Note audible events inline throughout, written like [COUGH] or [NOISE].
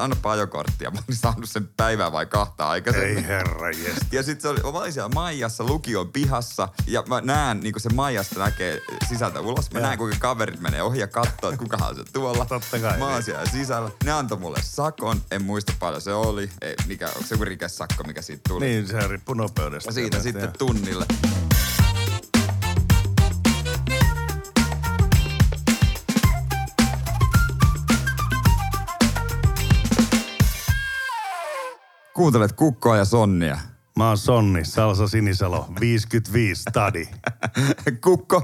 annapa ajokorttia. Mä olin saanut sen päivää vai kahta aikaisemmin. Ei herra Ja sitten se oli, mä olin siellä Maijassa lukion pihassa ja mä näen, niin kuin se Maijasta näkee sisältä ulos. Mä Joo. näen, kuinka kaverit menee ohi ja katsoo, että kukahan se tuolla. Totta kai, Mä oon niin. siellä sisällä. Ne antoi mulle sakon, en muista paljon se oli. Ei, mikä, onko se joku rikesakko, mikä siitä tuli? Niin, se riippuu nopeudesta. Ja siitä Ja- sitten tunnille. Kuuntelet Kukkoa ja Sonnia. Mä oon Sonni, Salsa Sinisalo, 55 stadi. [LAUGHS] Kukko,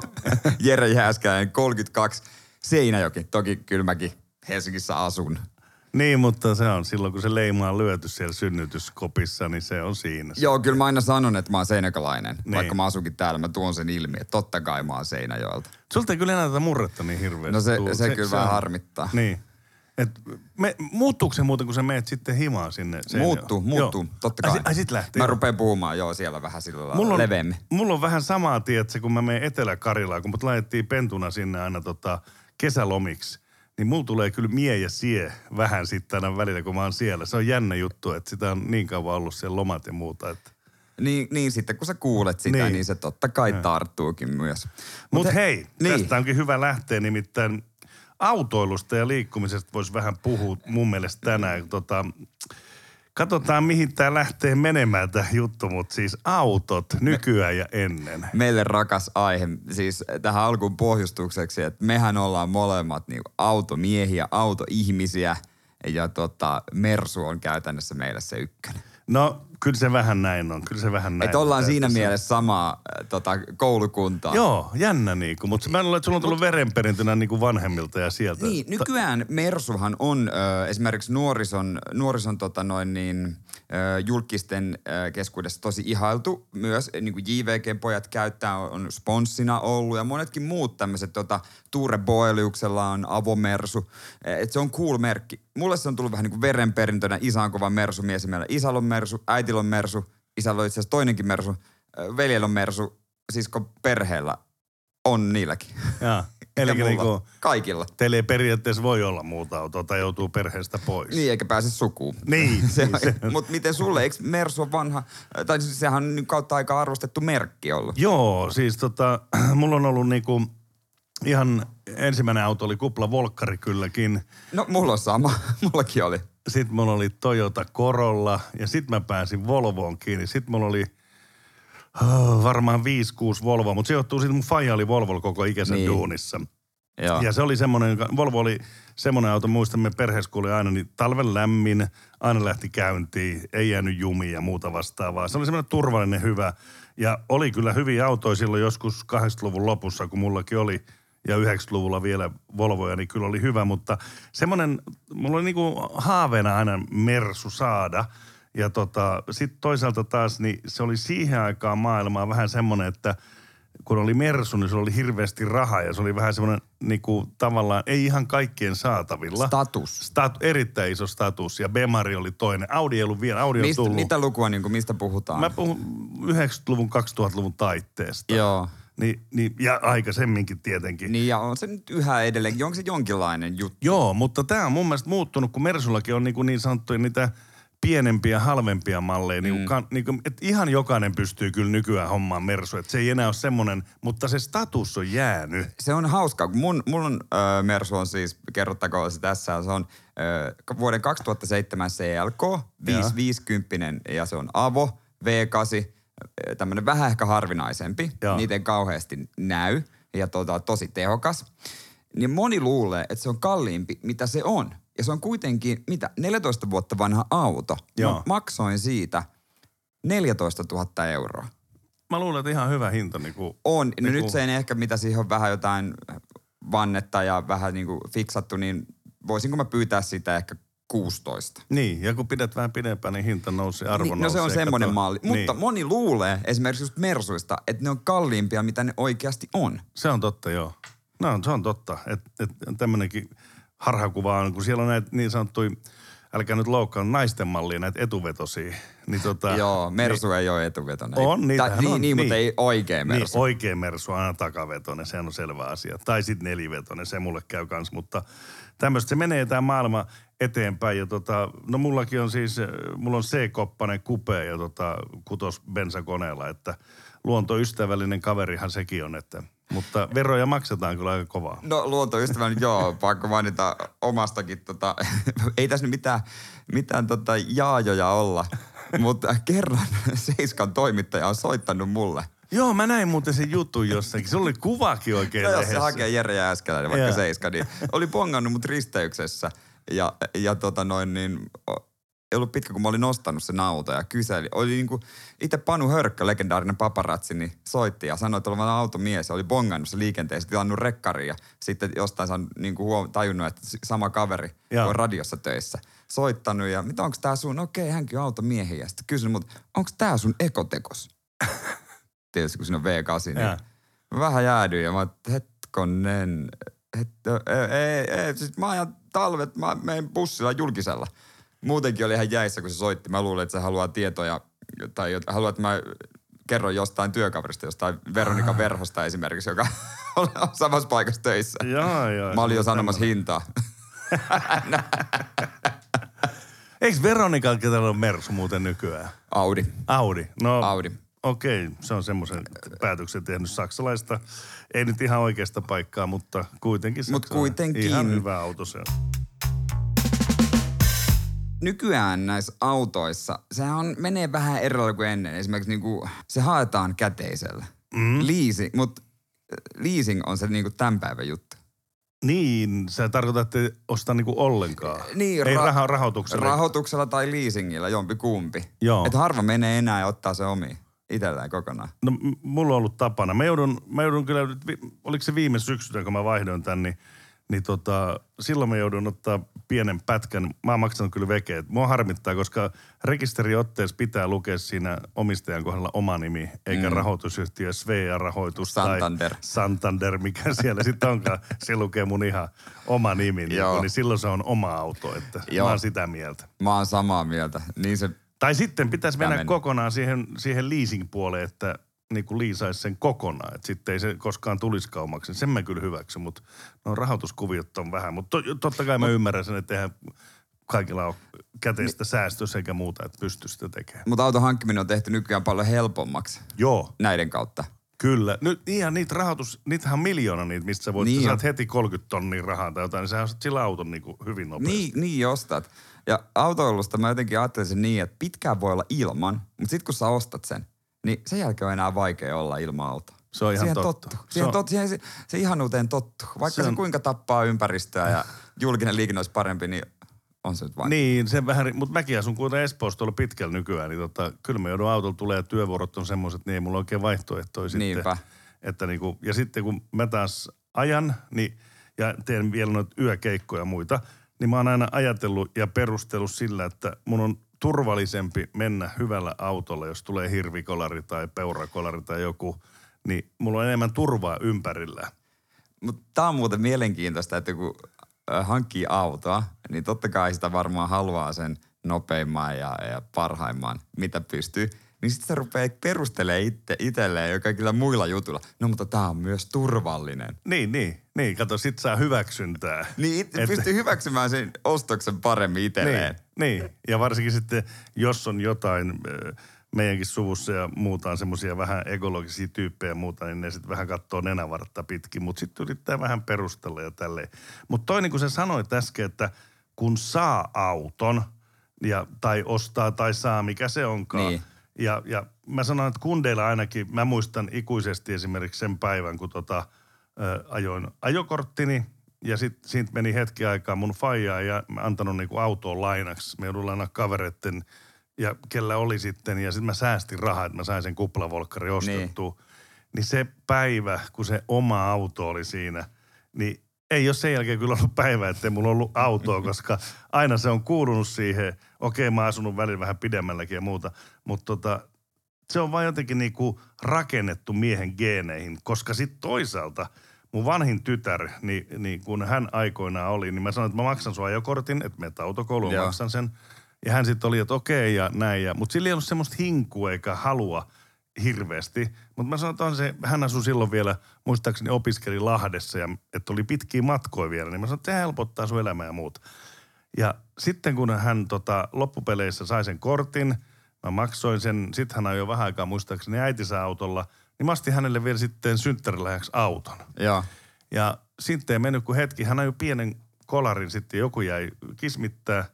Jere Jääskäinen, 32, Seinäjoki. Toki kyllä mäkin Helsingissä asun. Niin, mutta se on silloin, kun se leima on lyöty siellä synnytyskopissa, niin se on siinä. Joo, kyllä mä aina sanon, että mä oon seinäkalainen. Niin. Vaikka mä asunkin täällä, mä tuon sen ilmi, että totta kai mä oon Seinäjoelta. Sulta ei kyllä enää tätä murretta niin hirveästi No se, tuu. se, kyllä vähän on- harmittaa. Niin. Et me, muuttuuko se muuten, kun sä meet sitten himaan sinne? Muuttuu, muuttuu, Joo. totta kai. Ai, ai sit lähtee. Mä rupean puhumaan joo siellä vähän sillä mulla lailla on, leveämmin. Mulla on vähän samaa, tietsä, kun mä menen Etelä-Karilaan, kun mut laitettiin pentuna sinne aina tota, kesälomiksi. Niin mulla tulee kyllä mie ja sie vähän sitten aina välillä, kun mä oon siellä. Se on jännä juttu, että sitä on niin kauan ollut siellä lomat ja muuta. Että. Niin, niin sitten kun sä kuulet sitä, Niin. niin, se totta kai tarttuukin myös. Mutta hei, niin. niin. tästä onkin hyvä lähteä nimittäin autoilusta ja liikkumisesta voisi vähän puhua mun mielestä tänään. Tota, katsotaan, mihin tämä lähtee menemään tämä juttu, mutta siis autot nykyään ja ennen. Meille rakas aihe, siis tähän alkuun pohjustukseksi, että mehän ollaan molemmat niin automiehiä, autoihmisiä ja tota, Mersu on käytännössä meille se ykkönen. No, kyllä se vähän näin on. Kyllä se vähän näin Että ollaan on. siinä Että se- mielessä samaa tota, koulukuntaa. Joo, jännä niinku. Mutta mä luulen, että sulla on tullut verenperintönä niinku vanhemmilta ja sieltä. Niin, nykyään Mersuhan on ö, esimerkiksi nuorison, nuorison tota noin niin, ö, julkisten ö, keskuudessa tosi ihailtu. Myös niin kuin JVG-pojat käyttää, on sponssina ollut ja monetkin muut tämmöiset, tota, Tuure Boeliuksella on avomersu. Et se on cool merkki. Mulle se on tullut vähän niin kuin verenperintönä. Isä on kova mersumies ja meillä isällä on mersu, äitillä on mersu, isällä on itse asiassa toinenkin mersu, veljellä on mersu, sisko perheellä on niilläkin. Jaa. [LAUGHS] Ja Eli mulla. niinku, Kaikilla. teillä ei periaatteessa voi olla muuta autoa tai joutuu perheestä pois. Niin, eikä pääse sukuun. Niin, [LAUGHS] se, niin se- Mutta miten sulle, eikö Mersu on vanha, tai siis sehän on nyt kautta aika arvostettu merkki ollut. Joo, siis tota, [CLEARS THROAT] mulla on ollut niinku ihan ensimmäinen auto oli kupla Volkkari kylläkin. No, mulla on sama. [LAUGHS] Mullakin oli. Sitten mulla oli Toyota Corolla ja sitten mä pääsin Volvoon kiinni. Sitten mulla oli oh, varmaan 5-6 Volvoa, mutta se johtuu siitä, mun faija oli Volvolla koko ikäisen Niin. duunissa. Joo. Ja se oli semmoinen, Volvo oli semmoinen auto, muistamme perheessä kun oli aina, niin talven lämmin, aina lähti käyntiin, ei jäänyt jumiin ja muuta vastaavaa. Se oli semmoinen turvallinen, hyvä. Ja oli kyllä hyviä autoja silloin joskus 80-luvun lopussa, kun mullakin oli, ja 90-luvulla vielä Volvoja, niin kyllä oli hyvä. Mutta semmoinen, mulla oli niinku haaveena aina Mersu saada. Ja tota, sitten toisaalta taas, niin se oli siihen aikaan maailmaa vähän semmoinen, että kun oli Mersu, niin se oli hirveästi rahaa ja se oli vähän semmoinen niinku, tavallaan, ei ihan kaikkien saatavilla. Status. Stat, erittäin iso status ja Bemari oli toinen. Audi ei ollut vielä, Audi on Mistä, tullut. mitä lukua, niin kuin, mistä puhutaan? Mä puhun 90-luvun, 2000-luvun taitteesta. Joo. Niin, niin, ja aikaisemminkin tietenkin. Niin, ja on se nyt yhä edelleen, onko se jonkinlainen juttu? Joo, mutta tämä on mun mielestä muuttunut, kun Mersullakin on niin, niin sanottuja niitä pienempiä, halvempia malleja. Niin, mm. niin kuin, että ihan jokainen pystyy kyllä nykyään hommaan Mersu. Että se ei enää ole semmoinen, mutta se status on jäänyt. Se on hauskaa, kun mun, mun on, ö, Mersu on siis, kerrottakoon se tässä, se on ö, vuoden 2007 CLK, 550 ja se on Avo, V8, tämmöinen vähän ehkä harvinaisempi, Joo. niitä ei kauheasti näy ja tota, tosi tehokas. Niin moni luulee, että se on kalliimpi, mitä se on. Ja se on kuitenkin, mitä, 14 vuotta vanha auto. Joo. Mä maksoin siitä 14 000 euroa. Mä luulen, että ihan hyvä hinta. Niin kuin, On. No Niin nyt kuin- se ei ehkä, mitä siihen on vähän jotain vannetta ja vähän niin kuin fiksattu, niin voisinko mä pyytää sitä ehkä 16. Niin, ja kun pidät vähän pidempään, niin hinta nousee, arvo Niin, no se on semmoinen malli. Mutta Niin. moni luulee esimerkiksi just Mersuista, että ne on kalliimpia, mitä ne oikeasti on. Se on totta, joo. No, se on totta. Että et, tämmöinenkin harhakuva on, kun siellä on näitä niin sanottuja älkää nyt loukkaa naisten mallia näitä etuvetosia. Niin tota, Joo, Mersu ei ole etuvetoinen. On, Tai, niin, on, niin, mutta niin. ei oikea Mersu. Niin, oikea Mersu on aina takavetoinen, se on selvä asia. Tai sitten nelivetoinen, se mulle käy kans, mutta tämmöistä se menee tämä maailma eteenpäin. Ja tota, no mullakin on siis, äh, mulla on C-koppanen kupe ja tota, kutos bensakoneella, että luontoystävällinen kaverihan sekin on, että mutta veroja maksetaan kyllä aika kovaa. No luontoystävä nyt joo, pakko mainita omastakin. Tota, [LAUGHS] ei tässä nyt mitään, mitään tota jaajoja olla, [LAUGHS] mutta kerran [LAUGHS] Seiskan toimittaja on soittanut mulle. Joo, mä näin muuten sen jutun jossakin. Se oli kuvakin oikein No, jos se hakee Jere Jääskeläinen, vaikka Joo. Seiska, niin oli bongannut mut risteyksessä. Ja, ja tota noin niin, ei ollut pitkä, kun mä olin nostanut sen auto ja kyseli. Oli niinku, itse Panu Hörkkö, legendaarinen paparatsi, niin soitti ja sanoi, että olevan automies ja oli bongannut se liikenteessä, tilannut rekkari ja sitten jostain saanut niinku huom- tajunnut, että sama kaveri Joo. on radiossa töissä. Soittanut ja mitä onko tää sun, okei hänkin on automiehiä. Ja sitten kysynyt, mutta onko tää sun ekotekos? [LAUGHS] Tietysti kun siinä on V8, niin. Mä vähän jäädyin ja mä oon, että hetkonen, et, ei, ei, ei, siis mä ajan talvet, mä menen bussilla julkisella. Muutenkin oli ihan jäissä, kun se soitti. Mä luulin, että se haluaa tietoja tai haluaa, että mä kerron jostain työkaverista, jostain Veronika Verhosta esimerkiksi, joka [LAUGHS] on samassa paikassa töissä. Joo, joo. Mä olin jo sanomassa hintaa. Eikö Veronika, on Mersu muuten nykyään? Audi. Audi. No, Audi. Okei, okay, se on semmoisen päätöksen tehnyt saksalaista. Ei nyt ihan oikeasta paikkaa, mutta kuitenkin. Mut saksalainen. kuitenkin. Ihan hyvä auto se on. nykyään näissä autoissa, sehän on, menee vähän eri lailla kuin ennen. Esimerkiksi niinku, se haetaan käteisellä. Mm. Leasing, mutta leasing on se niinku tämän päivän juttu. Niin, sä tarkoitat, että ei osta niinku ollenkaan. Niin, Ei ra- raha, rahoituksella. Rahoituksella tai leasingillä, jompi kumpi. Joo. Et harva menee enää ja ottaa se omi itsellään kokonaan. No mulla on ollut tapana. Mä joudun, mä joudun kyllä, oliko se viime syksynä, kun mä vaihdoin tän, niin, niin tota, silloin mä joudun ottaa pienen pätkän. Mä oon maksanut kyllä vekeet. Mua harmittaa, koska rekisteriotteessa pitää lukea siinä omistajan kohdalla oma nimi, eikä mm. rahoitusyhtiö Svea Rahoitus Santander. tai Santander, mikä [LAUGHS] siellä sitten onkaan. Se lukee mun ihan oma nimi, niin, niin silloin se on oma auto, että Joo. mä oon sitä mieltä. Mä oon samaa mieltä. Niin se, Tai sitten pitäisi Pitää mennä mennä. kokonaan siihen, siihen leasing-puoleen, että niin kuin liisaisi sen kokonaan, että sitten ei se koskaan tulisi kaumaksi. Sen mä kyllä hyväksyn, mutta no rahoituskuviot on vähän. Mutta to, totta kai mä ymmärrän sen, että eihän kaikilla ole käteistä säästössä eikä muuta, että pystyy sitä tekemään. mutta auton hankkiminen on tehty nykyään paljon helpommaksi Joo, näiden kautta. kyllä. Nyt ihan niitä rahoitus, niitähän on miljoona niitä, mistä sä voit, Niin sä on. saat heti 30 tonnia rahaa tai jotain, niin sä sillä auton niin kuin hyvin nopeasti. Niin, niin ostat. Ja autoilusta mä jotenkin ajattelin sen niin, että pitkään voi olla ilman, mutta sitten kun sä ostat sen, niin sen jälkeen on enää vaikea olla ilman autoa. Se on ihan siihen totta. Tottu. Se Siihen, on- tot, siihen se, se ihanuuteen tottu. Vaikka Se se, on- kuinka tappaa ympäristöä ja julkinen liikenne olisi parempi, niin on se nyt vain. Niin, se vähän, mutta mäkin asun kuitenkin Espoossa tuolla pitkällä nykyään, niin tota, kyllä mä joudun autolla tulee ja työvuorot on semmoiset, niin ei mulla oikein vaihtoehtoja sitten. Niinpä. Että niinku, ja sitten kun mä taas ajan, niin, ja teen vielä noita yökeikkoja ja muita, niin mä oon aina ajatellut ja perustellut sillä, että mun on turvallisempi mennä hyvällä autolla, jos tulee hirvikolari tai peurakolari tai joku, niin mulla on enemmän turvaa ympärillä. Mutta tämä on muuten mielenkiintoista, että kun ö, hankkii autoa, niin totta kai sitä varmaan haluaa sen nopeimman ja, ja parhaimman, mitä pystyy. Niin sitten se rupeaa perustelemaan itse, itselleen jo kaikilla muilla jutuilla. No mutta tämä on myös turvallinen. Niin, niin, niin. Kato, sit saa hyväksyntää. Niin itse Että- pystyy hyväksymään sen ostoksen paremmin itselleen. Niin, niin, ja varsinkin sitten, jos on jotain meidänkin suvussa ja muuta on semmoisia vähän ekologisia tyyppejä ja muuta, niin ne sitten vähän katsoo nenävartta pitkin, mutta sitten yrittää vähän perustella ja tälleen. Mutta toinen, kun sä sanoit äsken, että kun saa auton, ja, tai ostaa tai saa, mikä se onkaan, Niin. Ja, ja mä sanon, että kundeilla ainakin, mä muistan ikuisesti esimerkiksi sen päivän, kun tota, ö, ajoin ajokorttini ja sitten siitä meni hetki aikaa mun faijaa ja mä antanut niinku autoon lainaksi. Me joudun lainaa kavereitten ja kellä oli sitten ja sitten mä säästin rahaa, että mä sain sen kuplavolkkari ostettua. Niin. niin se päivä, kun se oma auto oli siinä, niin ei ole sen jälkeen kyllä ollut päivä, ettei mulla ollut autoa, koska aina se on kuulunut siihen. Okei, mä oon asunut välillä vähän pidemmälläkin ja muuta, mutta tota, se on vaan jotenkin niinku rakennettu miehen geeneihin, koska sitten toisaalta mun vanhin tytär, niin, niin kun hän aikoinaan oli, niin mä sanoin, että mä maksan sun ajokortin, että menet autokouluun, maksan sen. Ja hän sitten oli, että okei ja näin. Ja, mutta sillä ei ollut semmoista hinkua eikä halua hirveästi. Mutta mä on se, hän asui silloin vielä, muistaakseni opiskeli Lahdessa ja että oli pitkiä matkoja vielä. Niin mä sanoin, että se helpottaa sun elämää ja muuta. Ja sitten kun hän tota, loppupeleissä sai sen kortin, mä maksoin sen, sitten hän ajoi vähän aikaa muistaakseni äitinsä autolla, niin mä astin hänelle vielä sitten synttärilähäksi auton. Joo. Ja sitten ei mennyt kuin hetki, hän ajoi pienen kolarin sitten, joku jäi kismittää.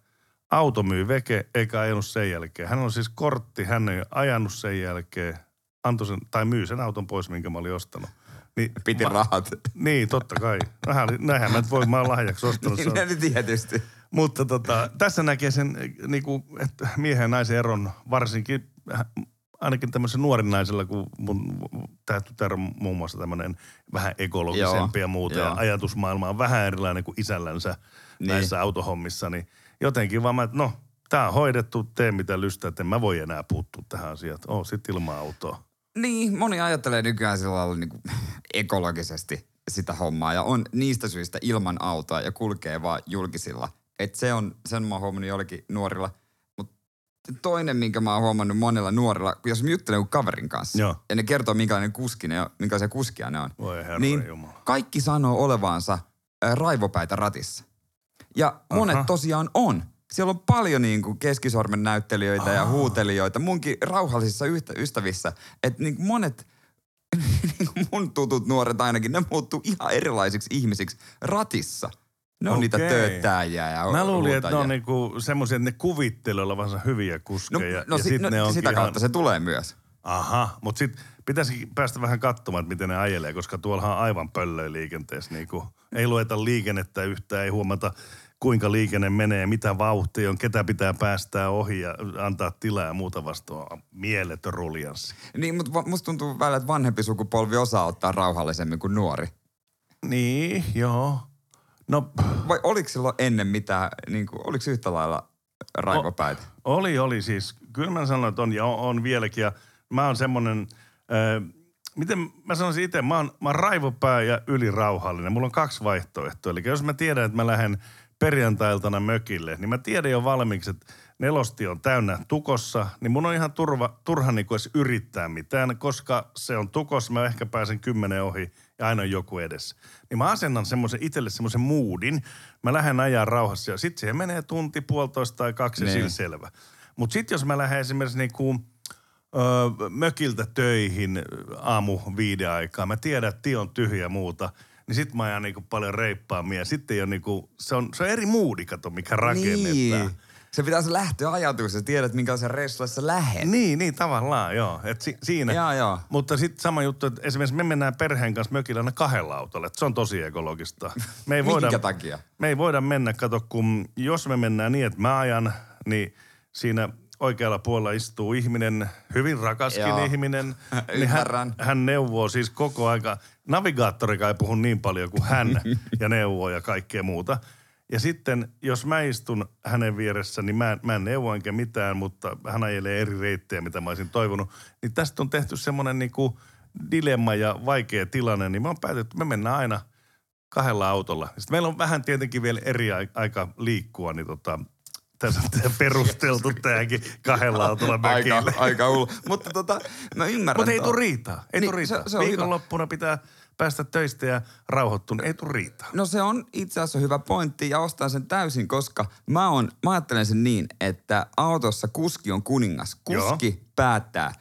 Auto myi veke, eikä ajanut sen jälkeen. Hän on siis kortti, hän ei ajanut sen jälkeen, antoi sen, tai myy sen auton pois, minkä mä olin ostanut. Niin, Piti mä- rahat. Niin, totta kai. Nähän, näinhän mä voi, mä oon lahjaksi ostanut sen. [LAUGHS] Niin, tietysti. Mutta tota, tässä näkee sen, niin kuin, että miehen ja naisen eron varsinkin, äh, ainakin tämmöisen nuorin naisella, kun mun tämä tytär on muun muassa tämmöinen vähän ekologisempi Joo, ja muuta. Ja ajatusmaailma on vähän erilainen kuin isällänsä Niin. näissä autohommissa. Niin jotenkin vaan mä, että no, tämä on hoidettu, tee mitä lystää, että en mä voi enää puuttua tähän asiaan. Oo, sit ilman autoa. Niin, moni ajattelee nykyään sillä lailla niin kuin ekologisesti sitä hommaa ja on niistä syistä ilman autoa ja kulkee vaan julkisilla. Et se on, sen mä oon huomannut jollakin nuorilla. Mutta toinen, minkä mä oon huomannut monella nuorilla, kun jos mä juttelen kaverin kanssa Joo. ja ne kertoo, minkälainen kuski ne on, minkälaisia kuskia ne on. Voi herra niin Jumala. kaikki sanoo olevansa raivopäitä ratissa. Ja monet Aha. tosiaan on. Siellä on paljon niin kuin keskisormen näyttelijöitä ja huutelijoita munkin rauhallisissa yhtä, ystävissä. Että niin kuin monet, [LAUGHS] niin kuin mun tutut nuoret ainakin, ne muuttuu ihan erilaisiksi ihmisiksi ratissa. Ne on niitä Okei. tööttäjiä ja Mä luulin, että ne on niinku semmoisia, että ne kuvittelee olevansa hyviä No, kuskeja. no, ja si, sit no ne onkin sitä ihan- kautta se tulee myös. Aha, mutta sitten pitäisi päästä vähän katsomaan, että miten ne ajelee, koska tuollahan on aivan pöllöä liikenteessä. Niinku, ei lueta liikennettä yhtään, ei huomata kuinka liikenne menee, mitä vauhtia on, ketä pitää päästää ohi ja antaa tilaa ja muuta vastaan. Mieletön ruljanssi. Niin, mutta musta tuntuu välillä, että vanhempi sukupolvi osaa ottaa rauhallisemmin kuin nuori. Niin, joo. No, Vai oliko silloin ennen mitään, niin kuin, oliko yhtä lailla raivopäitä? Oli, oli siis. Kyllä mä sanoin, että on ja on, on vieläkin. Ja mä oon semmoinen, äh, miten mä sanoisin itse, mä oon, mä oon raivopää ja ylirauhallinen. Mulla on kaksi vaihtoehtoa. Eli jos mä tiedän, että mä lähden perjantailtana mökille, niin mä tiedän jo valmiiksi, että nelosti on täynnä tukossa, niin mun on ihan turva, turha niin edes yrittää mitään, koska se on tukossa, mä ehkä pääsen kymmenen ohi ja aina on joku edessä. Niin mä asennan semmoisen itselle semmoisen moodin, mä lähden ajaa rauhassa ja sitten siihen menee tunti, puolitoista tai kaksi Niin. selvä. Mutta sitten jos mä lähden esimerkiksi niinku, ö, mökiltä töihin aamu viiden aikaa, mä tiedän, että tie on tyhjä muuta, niin sit mä ajan niinku paljon reippaammin ja sitten ole niinku, se on, se on eri moodi, kato, mikä rakennetaan. Niin. Se pitäisi lähteä ajatus, että tiedät, minkälaisen reissulla sä lähet. Niin, niin tavallaan, joo. Et si, siinä. Joo, joo. Mutta sitten sama juttu, että esimerkiksi me mennään perheen kanssa mökillä aina kahdella autolla. Et se on tosi ekologista. Me ei [LAUGHS] Minkä voida, takia? Me ei voida mennä, kato, kun jos me mennään niin, että mä ajan, niin siinä oikealla puolella istuu ihminen, hyvin rakaskin Joo. ihminen. [LAUGHS] niin hän, hän neuvoo siis koko aika. Navigaattorikaan ei puhu niin paljon kuin hän [LAUGHS] ja neuvoo ja kaikkea muuta. Ja sitten, jos mä istun hänen vieressä, niin mä, mä en neuvo enkä mitään, mutta hän ajelee eri reittejä, mitä mä olisin toivonut. Niin tästä on tehty semmoinen niinku dilemma ja vaikea tilanne, niin mä oon päätetty, että me mennään aina kahdella autolla. Sitten meillä on vähän tietenkin vielä eri ai- aika liikkua, niin tota, perusteltu tämäkin kahdella autolla Aika, aika ulo. Mutta tota, mä ymmärrän. Mutta ei tule riitaa. Ei Niin, tule riitaa. se- se on. Viikonloppuna pitää päästä töistä ja rauhoittua, niin ei tule riitaa. No se on itse asiassa hyvä pointti ja ostan sen täysin, koska mä, on, mä ajattelen sen niin, että autossa kuski on kuningas. Kuski päättää,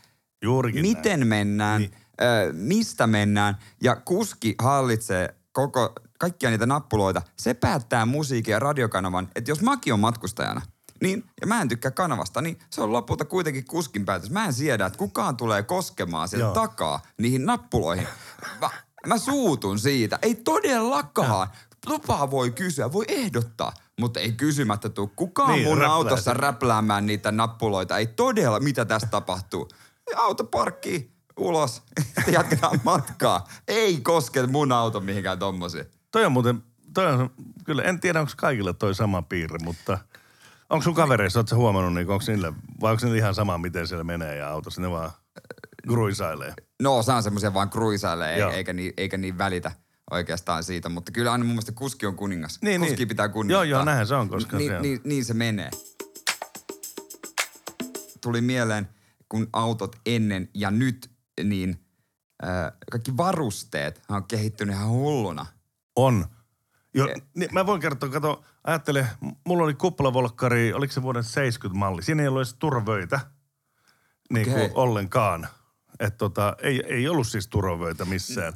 Juurikin miten mennään, Niin. ö, mistä mennään ja kuski hallitsee koko, kaikkia niitä nappuloita. Se päättää musiikin ja radiokanavan, että jos mäkin on matkustajana, niin, ja mä en tykkää kanavasta, niin se on lopulta kuitenkin kuskin päätös. Mä en siedä, että kukaan tulee koskemaan sieltä Joo. takaa niihin nappuloihin. Mä, mä suutun siitä. Ei todellakaan. Lupaa voi kysyä, voi ehdottaa, mutta ei kysymättä tuu. Kukaan Niin, mun räplää autossa sen. räpläämään niitä nappuloita. Ei todella, mitä tässä tapahtuu. Auto parkkii ulos, [LAUGHS] jatketaan matkaa. Ei koske mun auto mihinkään tommosiin. Toi on muuten, toi on, kyllä en tiedä onko kaikilla toi sama piirre, mutta onko sun kavereissa, ootko huomannut, niin onko niillä, vai onko niillä ihan sama, miten siellä menee ja autossa ne vaan gruisailee? No, osaan semmoisia vaan kruisailee, Joo. eikä, niin, eikä niin välitä. oikeastaan siitä, mutta kyllä aina mun mielestä kuski on kuningas. Niin, kuski niin. pitää kunnioittaa. Joo, joo, näinhän se on, koska Ni, se on. Niin, niin se menee. Tuli mieleen, kun autot ennen ja nyt, niin äh, kaikki varusteet on kehittynyt ihan hulluna. On. Jo, Eh. niin mä voin kertoa, kato, ajattele, mulla oli kuppelavolkkari, oliko se vuoden 70-malli. Siinä ei ollut edes turvavöitä niin kuin Okei. ollenkaan. Et tota, ei, ei ollut siis turvavöitä missään.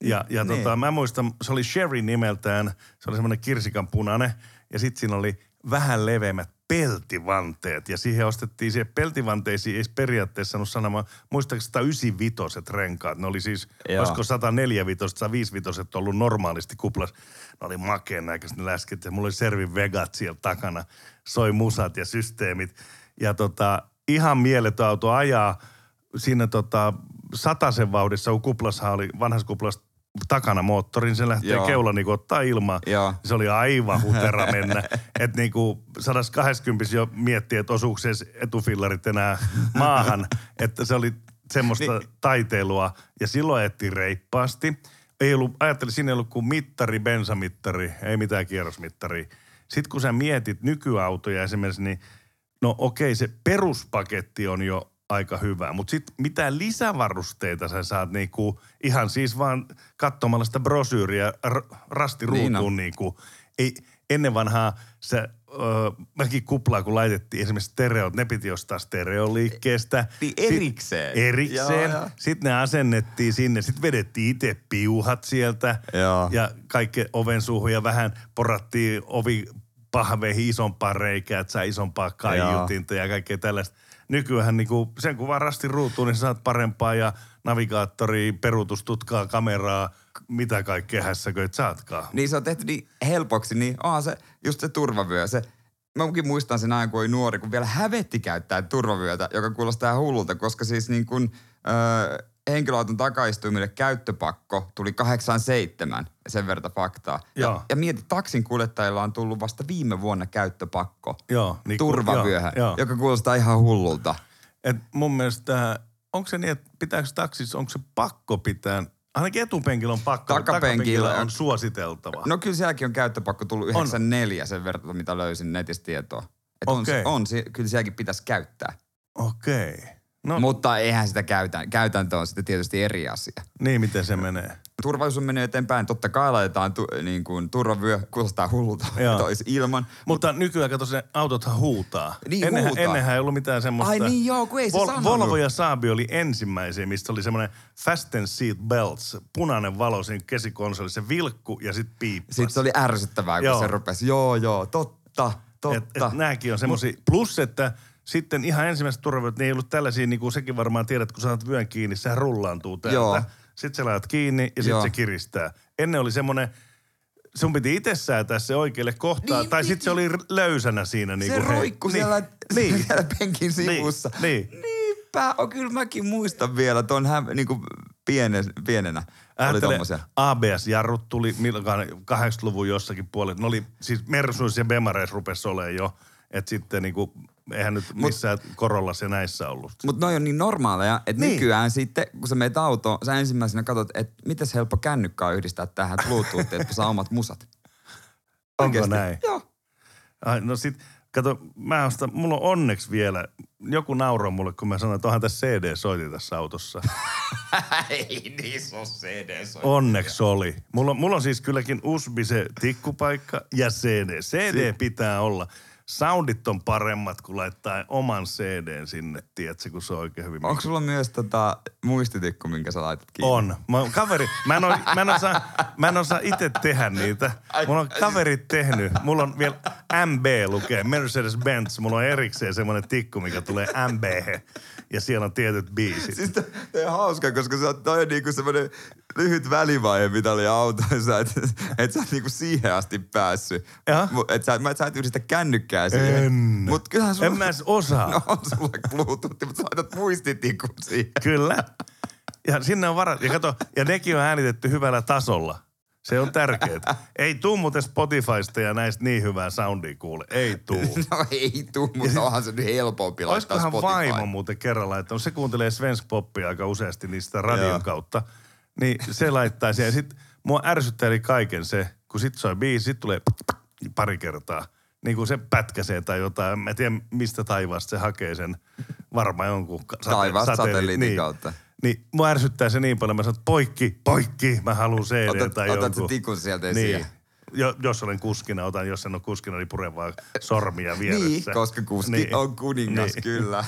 Ja, ja Niin. tota, mä muistan, se oli Sherry nimeltään, se oli semmoinen kirsikan punainen. Ja sitten siinä oli vähän leveämmät peltivanteet. Ja siihen ostettiin, siihen peltivanteisiin ei periaatteessa sanonut sanomaan, muistaakseni 195 renkaat. Ne oli siis, Joo. olisiko 104 vitoset, 105 vitoset ollut normaalisti kuplas. Ne oli makeen näköiset ne läskit ja mulla oli Servin Vegat siellä takana. Soi musat ja systeemit. Ja tota, ihan mieletön auto ajaa siinä tota, sataisen vauhdissa, kun kuplassahan oli, vanhassa kuplassa takana moottorin, se lähtee Joo. keula niin ottaa ilmaa. Joo. Se oli aivan hutera mennä. että niinku 120 jo miettii, että osuuko etufillarit enää maahan. että se oli semmoista Niin. taiteilua. Ja silloin ajettiin reippaasti. Ei ollut, ajattelin, siinä ei ollut kuin mittari, bensamittari, ei mitään kierrosmittaria. Sitten kun sä mietit nykyautoja esimerkiksi, niin no okei, se peruspaketti on jo aika hyvä, mutta sitten mitä lisävarusteita sä saat niinku, ihan siis vaan katsomalla sitä brosyyriä r- rastiruutuun Niin niinku. Ei, ennen vanhaa se, öö, mäkin kuplaa kun laitettiin esimerkiksi stereot, ne piti ostaa stereoliikkeestä. Niin Sit- erikseen. Erikseen. Joo, joo. Sitten ne asennettiin sinne. Sitten vedettiin itse piuhat sieltä. Joo. Ja kaikki oven suuhun ja vähän porattiin ovi pahveihin isompaa reikää, että saa isompaa kaiutinta ja kaikkea tällaista. Nykyään niinku, sen kun vaan rastin ruutuun, niin saat parempaa ja navigaattori, peruutustutkaa, kameraa, mitä kaikkea hässäköit saatkaan. Niin se on tehty niin helpoksi, niin on se just se turvavyö. Se, mäkin muistan sen ajan, kun oli nuori, kun vielä hävetti käyttää turvavyötä, joka kuulostaa hullulta, koska siis niin kuin, ö, henkilöauton takaistuimille käyttöpakko tuli 87, sen verta faktaa. Ja, Joo. ja mieti, taksin kuljettajilla on tullut vasta viime vuonna käyttöpakko Joo, niin turvavyöhön, joka kuulostaa ihan hullulta. Et mun mielestä, onko se niin, että pitääkö taksissa, onko se pakko pitää, ainakin etupenkillä on pakko, Takapenkillä on on- suositeltava. No kyllä sielläkin on käyttöpakko tullut 94 sen verran, mitä löysin netistä tietoa. Et on, on kyllä sielläkin pitäisi käyttää. Okei. No Mutta eihän sitä käytä, käytäntö on sitten tietysti eri asia. niin, miten se menee? Turvallisuus menee eteenpäin. Totta kai laitetaan tu, niin kuin turvavyö, kuulostaa hullulta, olisi [LAUGHS] ilman. Mutta nykyään kato se autothan huutaa. Niin, ennenhän, huutaa. ennenhän ei ollut mitään semmoista. Ai niin joo, kun ei se sanonut. Volvo ja Saabi oli ensimmäisiä, mistä oli semmoinen fasten seat belts, punainen valo siinä kesikonsolissa, se vilkku ja sitten piippas. Sitten se oli ärsyttävää, kun Joo. se rupesi. Joo, joo, totta, totta. Et, et nämäkin on semmoisia. Plus, että sitten ihan ensimmäiset turvavyöt, ne ei ollut tällaisia, niin kuin sekin varmaan tiedät, kun saat vyön kiinni, sehän rullaantuu täältä. Joo. Sitten sä laitat kiinni ja sitten se kiristää. Ennen oli semmoinen, sun piti itse säätää se oikealle kohtaan, Niin, tai niin, sitten se oli löysänä siinä. Niin se kuin, hei, roikku niin, siellä, [LAUGHS] niin, siellä penkin sivussa. niin. Niinpä, oh, kyllä mäkin muistan vielä tuon hä, niin kuin pienen, pienenä. oli Ajattele. ABS-jarrut tuli milloin 80-luvun jossakin puolella. Ne oli siis Mersuissa ja Bemareissa rupesi olemaan jo. Että sitten niinku, eihän nyt missään Korollas ja näissä ollut. Mutta noi on niin normaaleja, että Niin. nykyään sitten, kun sä meet autoon, sä ensimmäisenä katsot, että miten helppo kännykkää yhdistää tähän Bluetooth, että saa omat musat. Onko Oikeesti. näin? Joo. Ai, no sit, kato, mä ostan, mulla on onneksi vielä, joku nauroi mulle, kun mä sanoin, että onhan tässä CD-soiti tässä autossa. [LAUGHS] Ei niin se on CD Onneksi oli. Mulla, mulla on siis kylläkin USB se tikkupaikka ja CD. CD pitää olla. Soundit on paremmat, kun laittaa oman CDn sinne, tiedätkö, kun se on oikein hyvin. Onko sulla myös tota muistitikku, minkä sä laitat kiinni? On. Mä, kaveri, mä en, oo, mä en osaa, mä en osaa itse tehdä niitä. Mulla on kaverit tehnyt. Mulla on vielä MB lukee, Mercedes-Benz. Mulla on erikseen semmoinen tikku, mikä tulee MB. Ja siellä on tietyt biisit. Siis toi toi on hauska, koska se on, toi on niinku semmoinen lyhyt välivaihe, mitä oli autoissa, että et sä niinku siihen asti päässyt. Et sä, mä- sä et yhdistä kännykkää siihen. En. Mut kyllähän sulla... En mä edes osaa. [LAUGHS] No on sulla Bluetooth, mutta sä laitat muistitikun siihen. Kyllä. Ja sinne on varat. Ja kato, ja nekin on äänitetty hyvällä tasolla. Se on tärkeää. Ei tuu muuten Spotifysta ja näistä niin hyvää soundia kuule. Ei tuu. [LAUGHS] No ei tuu, mutta onhan se nyt helpompi laittaa Spotify. vaimo muuten kerran laittanut? Se kuuntelee svensk poppia aika useasti niistä radion Joo. kautta. Niin se laittaisi. Ja sitten mua ärsytteli kaiken se, kun sit soi biisi, sit tulee pari kertaa. Niin kuin se pätkäsee tai jotain. Mä en tiedä, mistä taivaasta se hakee sen. Varmaan jonkun sate- Taivaasta satelliitin. satelliitin niin. kautta. Niin mua ärsyttää se niin paljon. Mä sanon, että poikki, poikki, mä haluan CD Otat, tai otat jonkun. se tikun sieltä esiin. Niin. Jo, jos olen kuskina, otan. Jos en ole kuskina, niin puren vaan sormia vieressä. Niin, koska kuski Niin. on kuningas, Niin. kyllä.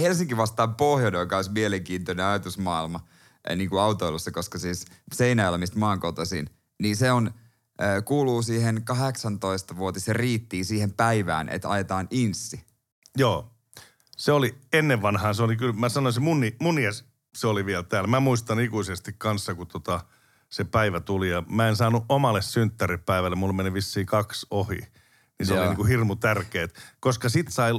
Helsinki vastaan Pohjoinen, joka olisi mielenkiintoinen ajatusmaailma eh, niin kuin autoilussa, koska siis Seinäjoella, mistä mä oon kotoisin, niin se on, äh, kuuluu siihen 18-vuotisen riittiin siihen päivään, että ajetaan inssi. Joo. Se oli ennen vanhaa, se oli kyllä, mä sanoisin mun, mun iäs, se oli vielä täällä. Mä muistan ikuisesti kanssa, kun tota, se päivä tuli ja mä en saanut omalle synttäripäivälle, mulla meni vissiin kaksi ohi. Niin se Joo. oli niin kuin hirmu tärkeet. Koska sit sai,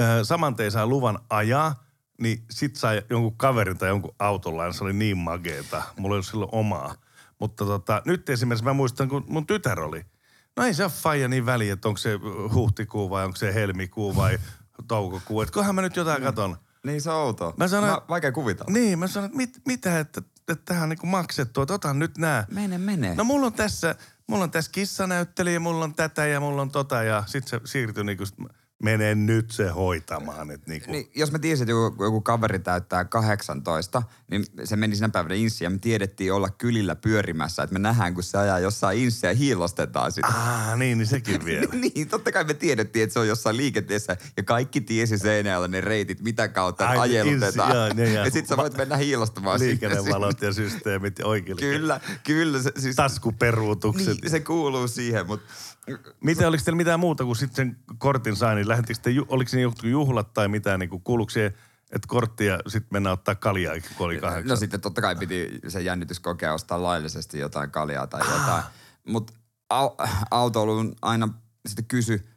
äh, saman tein sai luvan ajaa, niin sit sai jonkun kaverin tai jonkun autolla ja se oli niin mageeta. Mulla ei ollut silloin omaa. Mutta tota, nyt esimerkiksi mä muistan, kun mun tytär oli. No ei se ole faija niin väliä, että onko se huhtikuu vai onko se helmikuu vai toukokuu. Että kohan mä nyt jotain katon. Niin se on outoa. Mä sanoin- mä, vaikea kuvitella. Niin, mä sanoin, että mit, mitä, että, että tähän on niinku maksettu, että otan nyt nää. Mene, mene. No mulla on tässä, mulla on tässä kissanäyttelijä, mulla on tätä ja mulla on tota ja sit se siirtyi niinku, mene nyt se hoitamaan. Että niinku. Niin, jos mä tiesin, että joku, joku kaveri täyttää 18, niin se meni sinä päivänä insiin ja me tiedettiin olla kylillä pyörimässä, että me nähdään, kun se ajaa jossain insiä ja hiilostetaan sitä. Ah, niin, niin sekin [LAUGHS] vielä. niin, totta kai me tiedettiin, että se on jossain liikenteessä ja kaikki tiesi Seinäjällä ne reitit, mitä kautta Ai, ajelutetaan. insi- joo, joo. ja sit sä voit mennä hiilostamaan sinne. Liikennevalot ja systeemit oikein. Kyllä, kyllä. Se, siis, Taskuperuutukset. niin, se kuuluu siihen, mutta Miten, oliko teillä mitään muuta kuin sitten sen kortin sai, niin lähdettekö te, oliko siinä jotkut juhlat tai mitään, niin kuin kuuluuko siihen, että korttia sitten mennään ottaa kaljaa, kun oli kahdeksan? No sitten totta kai piti se jännitys kokea ostaa laillisesti jotain kaljaa tai jotain. Mutta au, autoilun aina sitten kysy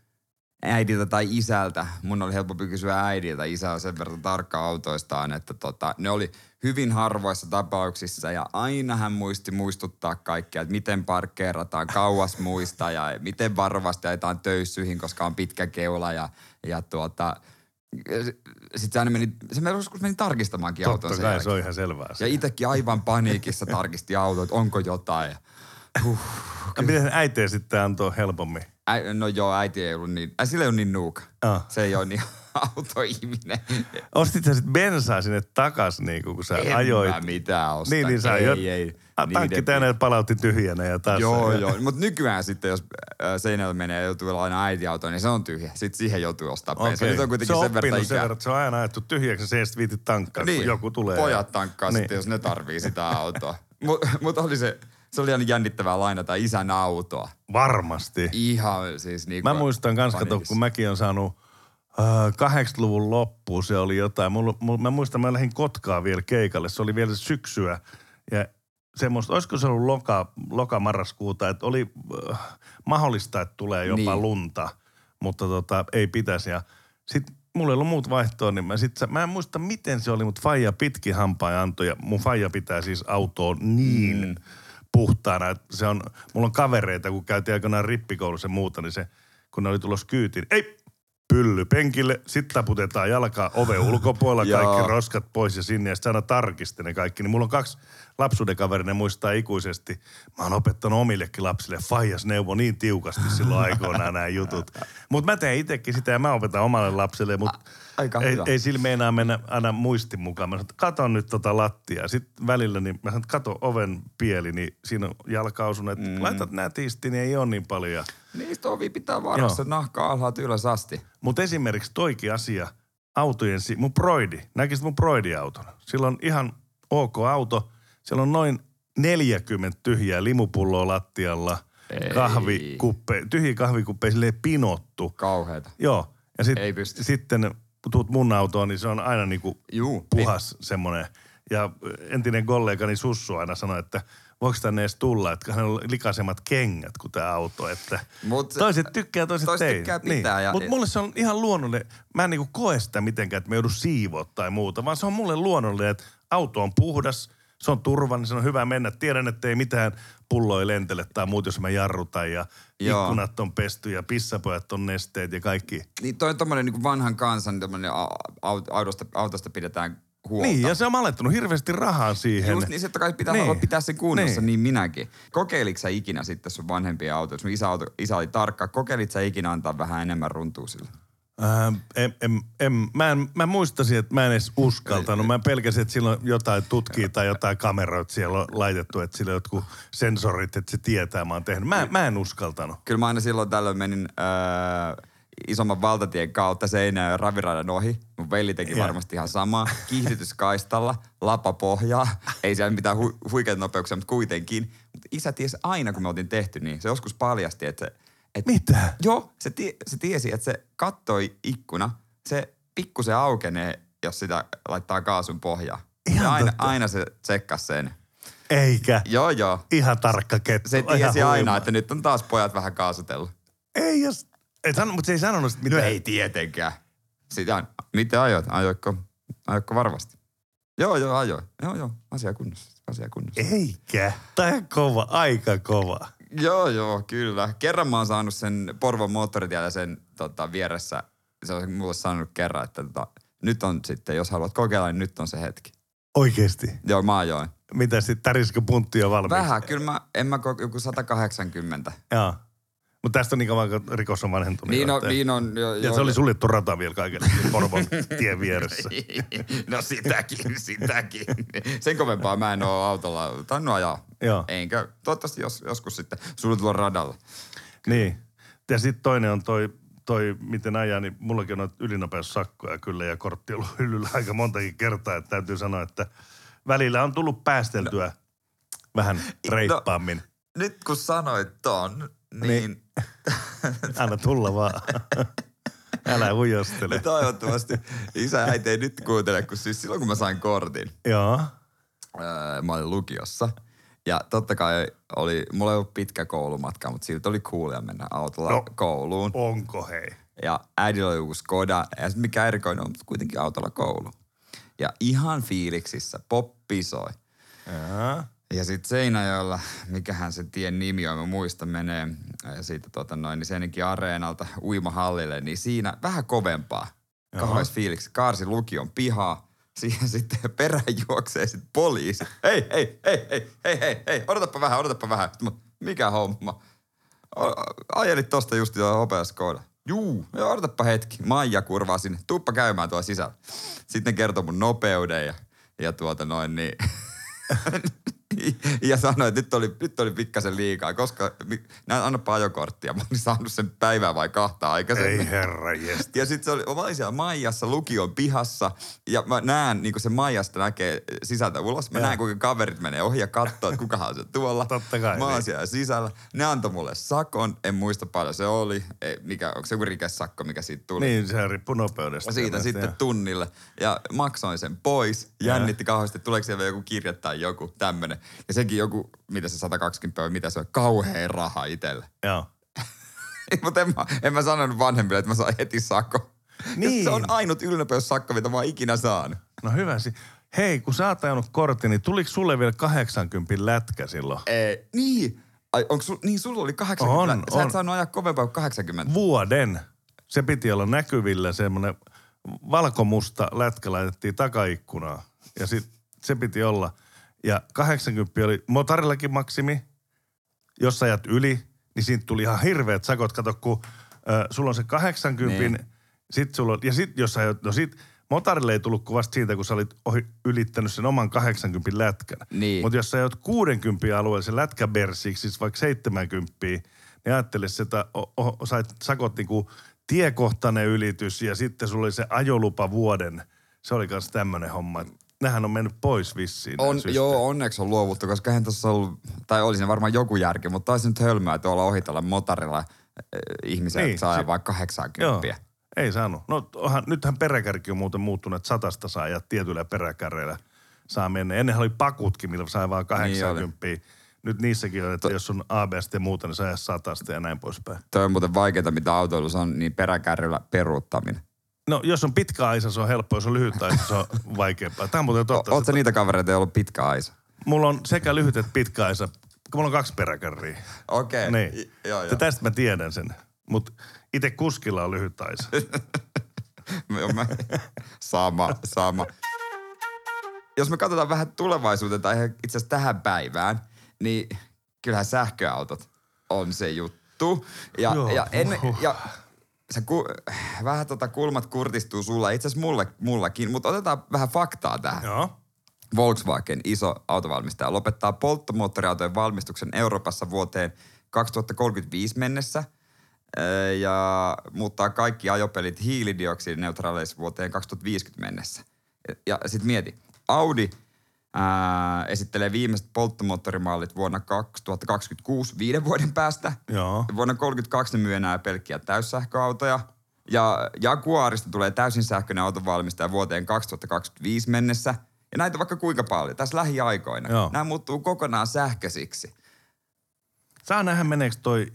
äidiltä tai isältä. Mun oli helpompi kysyä äidiltä. Isä on sen verran tarkka autoistaan, että tota, ne oli hyvin harvoissa tapauksissa ja aina hän muisti muistuttaa kaikkea, että miten parkkeerataan kauas muista ja miten varovasti ajetaan töyssyihin, koska on pitkä keula ja, ja tuota, sitten se aina meni, se meni- joskus meni tarkistamaankin auton Totta sen kai, se on ihan selvää. Ja itsekin aivan paniikissa tarkisti auto, että onko jotain. Huh. Miten äiteen sitten antoi helpommin? Ä, no joo, äiti ei ollut niin, äh, sillä ei ole niin nuuka. Ah. Se ei ole niin [LAUGHS] autoihminen. Ostit sä sitten bensaa sinne takas, niin kun sä En ajoit? mä mitään osta. Niin, niin sä ei, jo, ei. A, tankki ja palautti tyhjänä ja taas. Joo, joo. Mutta nykyään sitten, jos seinällä menee ja joutuu aina äitiautoon, niin se on tyhjä. Sitten siihen joutuu ostaa okay. Okei. Nyt on kuitenkin se on sen verran sen ikää. verran, se on aina ajettu tyhjäksi, se ei sitten viitit tankkaa, kun joku tulee. Pojat tankkaa Niin. sitten, jos ne tarvii sitä autoa. Mutta mut oli se, se oli aina jännittävää lainata isän autoa. Varmasti. Ihan siis niin Mä muistan kans, kato, kun mäkin on saanut äh, 80-luvun loppuun, se oli jotain. Mulla, mulla, mä muistan, mä lähdin Kotkaan vielä keikalle. Se oli vielä syksyä. Ja semmoista, olisiko se ollut loka, loka-marraskuuta, että oli äh, mahdollista, että tulee jopa Niin. lunta, mutta tota, ei pitäisi. Ja sit mulla ei ollut muut vaihtoa, niin mä, sit, mä en muista miten se oli, mutta faija pitki hampaa antoi. Ja mun faija pitää siis autoa niin mm. Puhtaana, se on, mulla on kavereita, kun käytiin aikanaan rippikoulussa ja muuta, niin se, kun ne oli tulossa kyytiin, ei, pylly penkille, sitten taputetaan jalkaa oven [LAUGHS] ulkopuolella, kaikki roskat pois ja sinne, ja sitten aina tarkisti ne kaikki. Niin mulla on kaksi lapsuuden kaveri, ne muistaa ikuisesti. Mä oon opettanut omillekin lapsille, faijas neuvo niin tiukasti silloin aikoinaan nämä jutut. Mutta mä teen itsekin sitä ja mä opetan omalle lapselle, mutta Aika ei, hyvä. ei sillä meinaa mennä aina muistin mukaan. Mä sanon, että kato nyt tota lattiaa. Sitten välillä, niin mä sanon, kato oven pieli, niin siinä on jalkausun, että mm. laitat nätisti, niin ei ole niin paljon. Niistä ovi pitää varassa nahka alhaalta ylös asti. Mutta esimerkiksi toikin asia, autojen, si- mun Broidi, näkisit mun Broidi-auton. Sillä on ihan ok auto. Siellä on noin 40 tyhjää limupulloa lattialla, Ei. kahvikuppe, tyhjiä kahvikuppeja silleen pinottu. Kauheeta. Joo. Ja sit, Ei pysty. sitten kun tuut mun autoon, niin se on aina niinku Juu. puhas semmoinen. Ja entinen kollegani Sussu aina sanoi, että voiko tänne edes tulla, että hänellä on likaisemmat kengät kuin tämä auto. Että Mut se- toiset tykkää, toiset, toiset ei. tykkää pitää Niin. ja- Mutta mulle se on ihan luonnollinen. Mä en niinku koe sitä mitenkään, että me joudu siivoa tai muuta, vaan se on mulle luonnollinen, että auto on puhdas, se on turvallinen, se on hyvä mennä. Tiedän, että ei mitään pulloja lentele tai muut, jos mä jarrutan ja Joo. ikkunat on pesty ja pissapojat on nesteet ja kaikki. Niin toi on tommonen niin vanhan kansan tommonen au- au- autosta, autosta pidetään huolta. Niin, ja se on alettanut hirveästi rahaa siihen. Just niin, että kai pitää Niin. niin. pitää sen kunnossa, Niin. niin. niin minäkin. Kokeiliko sä ikinä sitten sun vanhempien auto, sun isä, auto, isä oli tarkka, kokeilit sä ikinä antaa vähän enemmän runtua sille? Ää, en, en, en, mä, en, mä muistasin, että mä en edes uskaltanut. Mä pelkäsin, että sillä on jotain tutkii tai jotain kameroita siellä on laitettu, että sillä on jotkut sensorit, että se tietää, mä oon tehnyt. Mä, mä en uskaltanut. Kyllä mä aina silloin tällöin menin äh, isomman valtatien kautta seinään ja raviradan ohi. Mun veli teki varmasti ihan samaa. Kiihdytyskaistalla, lapa pohjaa. Ei siellä mitään hu- huikeita nopeuksia, mutta kuitenkin. Mutta isä tiesi aina, kun me oltiin tehty niin. Se joskus paljasti, että se... Et, Mitä? Joo, se, tie, se tiesi, että se kattoi ikkuna. Se pikkusen aukenee, jos sitä laittaa kaasun pohjaan. Ihan aina, totta. aina se tsekkasi sen. Eikä. Joo, joo. Ihan tarkka kettu. Se Ihan tiesi aina, että nyt on taas pojat vähän kaasutellut. Ei jos... Ei sano, mutta se ei sanonut sitä No mitään. ei tietenkään. Sitä, miten ajoit? Ajoitko, ajoitko varmasti? Joo, joo, ajoin. Joo, joo, asia kunnossa. Asia kunnossa. Eikä. Tää on kova, aika kova. Joo, joo, kyllä. Kerran mä oon saanut sen Porvon moottoritiellä sen tota, vieressä. Se on mulle sanonut kerran, että tota, nyt on sitten, jos haluat kokeilla, niin nyt on se hetki. Oikeesti. Joo, mä ajoin. Mitä sitten, tärisikö puntti jo valmiiksi? Vähän, kyllä mä, en mä ko- joku 180. Joo. Mutta tästä on niin kauan, kun rikos on vanhentunut. Niin jo, on, niin on. Jo, Ja se oli suljettu rata vielä kaikille Porvon tien vieressä. [LAUGHS] no sitäkin, sitäkin. Sen kovempaa mä en ole autolla tainnut ajaa. Joo. Enkä, toivottavasti jos, joskus sitten suljetulla radalla. Niin. Ja sitten toinen on toi, toi, miten ajaa, niin mullakin on noita ylinopeussakkoja kyllä ja kortti on ollut hyllyllä aika montakin kertaa, että täytyy sanoa, että välillä on tullut päästeltyä vähän reippaammin. Nyt kun sanoit ton, niin. [LAUGHS] Anna tulla vaan. [LAUGHS] Älä ujostele. niin toivottavasti isä ja äiti ei nyt kuuntele, kun siis silloin kun mä sain kortin, Joo. ää, mä olin lukiossa. Ja totta kai oli, mulla ei ollut pitkä koulumatka, mutta siltä oli coolia mennä autolla No. no. kouluun. Onko hei? Ja äidillä oli joku Skoda, ja sitten mikä erikoinen on, mutta kuitenkin autolla koulu. Ja ihan fiiliksissä, poppi soi. Jaa. Ja sitten Seinäjoella, mikähän se tien nimi on, mä muistan, menee äh, siitä tota noin, niin Seinäkin areenalta uimahallille, niin siinä vähän kovempaa. Kauheis fiiliksi. Kaarsi lukion pihaa. Siihen [LAUGHS] sitten perään juoksee sitten poliisi. Hei, hei, hei, hei, hei, hei, hei, odotapa vähän, odotapa vähän. Mikä homma? Ajelit tosta just jo hopea Skoda. Juu, joo, odotapa hetki. Maija kurvaa sinne. Tuuppa käymään tuolla sisällä. Sitten ne kertoo mun nopeuden ja, ja tuota noin niin. [LAUGHS] [LAUGHS] ja sanoi, että nyt oli, nyt oli pikkasen liikaa, koska näin annapa ajokorttia. Mä olin saanut sen päivää vai kahta aikaisemmin. Ei herra jest. Ja sitten se oli, mä olin siellä Maijassa lukion pihassa ja mä näen, niin kuin se Maijasta näkee sisältä ulos. Mä Joo. näen, kuinka kaverit menee ohi ja katsoo, että kukahan se tuolla. Totta kai, Mä oon niin. siellä sisällä. Ne antoi mulle sakon, en muista paljon se oli. Ei, mikä, onko se joku rikesakko, mikä siitä tuli? Niin, se riippuu nopeudesta. Ja siitä sitten joo. tunnille. Ja maksoin sen pois. Jännitti kauheasti, tuleeko siellä joku kirja tai joku tämmönen. Ja sekin joku, mitä se 120 päivää, mitä se on, kauhea raha itselle. Joo. [LAUGHS] Mutta en mä, en mä sanonut vanhemmille, että mä saan heti sakko. Niin. Se on ainut ylnopeussakko, mitä mä oon ikinä saanut. No hyvä. si- Hei, kun sä oot ajanut kortin, niin tuliko sulle vielä 80 lätkä silloin? Ee, niin. Ai, onko sul, niin sulla oli 80. On, Sä et on. saanut ajaa kovempaa kuin 80. Vuoden. Se piti olla näkyvillä, semmoinen valkomusta lätkä laitettiin takaikkunaan. Ja sit se piti olla. Ja 80 oli motarillakin maksimi. Jos sä ajat yli, niin siitä tuli ihan hirveät sakot. Kato, kun äh, sulla on se 80, niin. Sit sulla on, ja sit jos sä ajat, no sit motorille ei tullut kuin vasta siitä, kun sä olit ohi, ylittänyt sen oman 80 lätkän. Niin. Mutta jos sä ajat 60 alueella sen lätkäbersiksi, siis vaikka 70, niin ajattele, että o, o, sait sakot niinku tiekohtainen ylitys ja sitten sulla oli se ajolupa vuoden. Se oli myös tämmöinen homma. Nehän on mennyt pois vissiin. On, joo, onneksi on luovuttu, koska eihän tuossa ollut, tai oli siinä varmaan joku järki, mutta taisi nyt hölmöä tuolla ohitella motorilla äh, ihmisiä, Niin, saa se- vaikka 80. Joo, ei saanut. No onhan, nythän peräkärki on muuten muuttunut, että satasta saa ja tietyillä peräkärreillä saa mennä. Ennen oli pakutkin, millä sai vaan 80. Niin Nyt niissäkin on, että jos on ABS ja muuta, niin saa satasta ja näin poispäin. Toi on muuten vaikeaa, mitä autoilussa on, niin peräkärryllä peruuttaminen. No jos on pitkä aisa, se on helppoa. Jos on lyhyt aisa, se on vaikeampaa. Tämä on muuten totta. Oletko niitä kavereita, joilla on pitkä aisa? Mulla on sekä lyhyt että pitkä aisa. Mulla on kaksi peräkärriä. Okei. Niin. I- Joo, joo. tästä mä tiedän sen. Mutta itse kuskilla on lyhyt aisa. [LAUGHS] Sama, sama. jos me katsotaan vähän tulevaisuuteen tai itse asiassa tähän päivään, niin kyllähän sähköautot on se juttu. Ja, Joo, ja, en, ja se ku, vähän tota kulmat kurtistuu sulla, itse asiassa mulle, mullakin, mutta otetaan vähän faktaa tähän. Joo. Volkswagen, iso autovalmistaja, lopettaa polttomoottoriautojen valmistuksen Euroopassa vuoteen 2035 mennessä ö, ja muuttaa kaikki ajopelit hiilidioksidineutraaleiksi vuoteen 2050 mennessä. Ja, ja sitten mieti, Audi ää, esittelee viimeiset polttomoottorimallit vuonna 2026 viiden vuoden päästä. Joo. Vuonna 32 ne myy enää pelkkiä täyssähköautoja. Ja Jaguarista tulee täysin sähköinen autonvalmistaja vuoteen 2025 mennessä. Ja näitä vaikka kuinka paljon tässä lähiaikoina. Joo. Nämä muuttuu kokonaan sähköisiksi. Saa nähdä, meneekö toi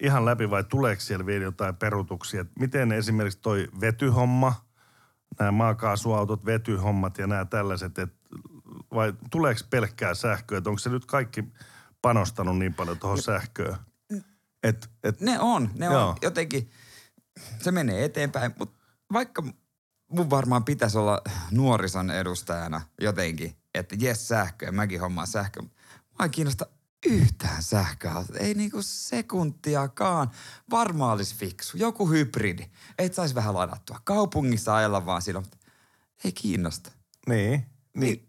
ihan läpi vai tuleeko siellä vielä jotain perutuksia? Miten esimerkiksi toi vetyhomma, nämä maakaasuautot, vetyhommat ja nämä tällaiset, et, vai tuleeko pelkkää sähköä? Onko se nyt kaikki panostanut niin paljon tuohon sähköön? Et, et, Ne on, ne Joo. on jotenkin, se menee eteenpäin, mutta vaikka mun varmaan pitäisi olla nuorison edustajana jotenkin, että jes sähköä, mäkin hommaan sähköä. Mä ei kiinnosta yhtään sähköautoa, ei niinku sekuntiakaan. Varmaan olisi fiksu, joku hybridi. Et saisi vähän ladattua. Kaupungissa ajella vaan silloin, ei kiinnosta. niin, niin.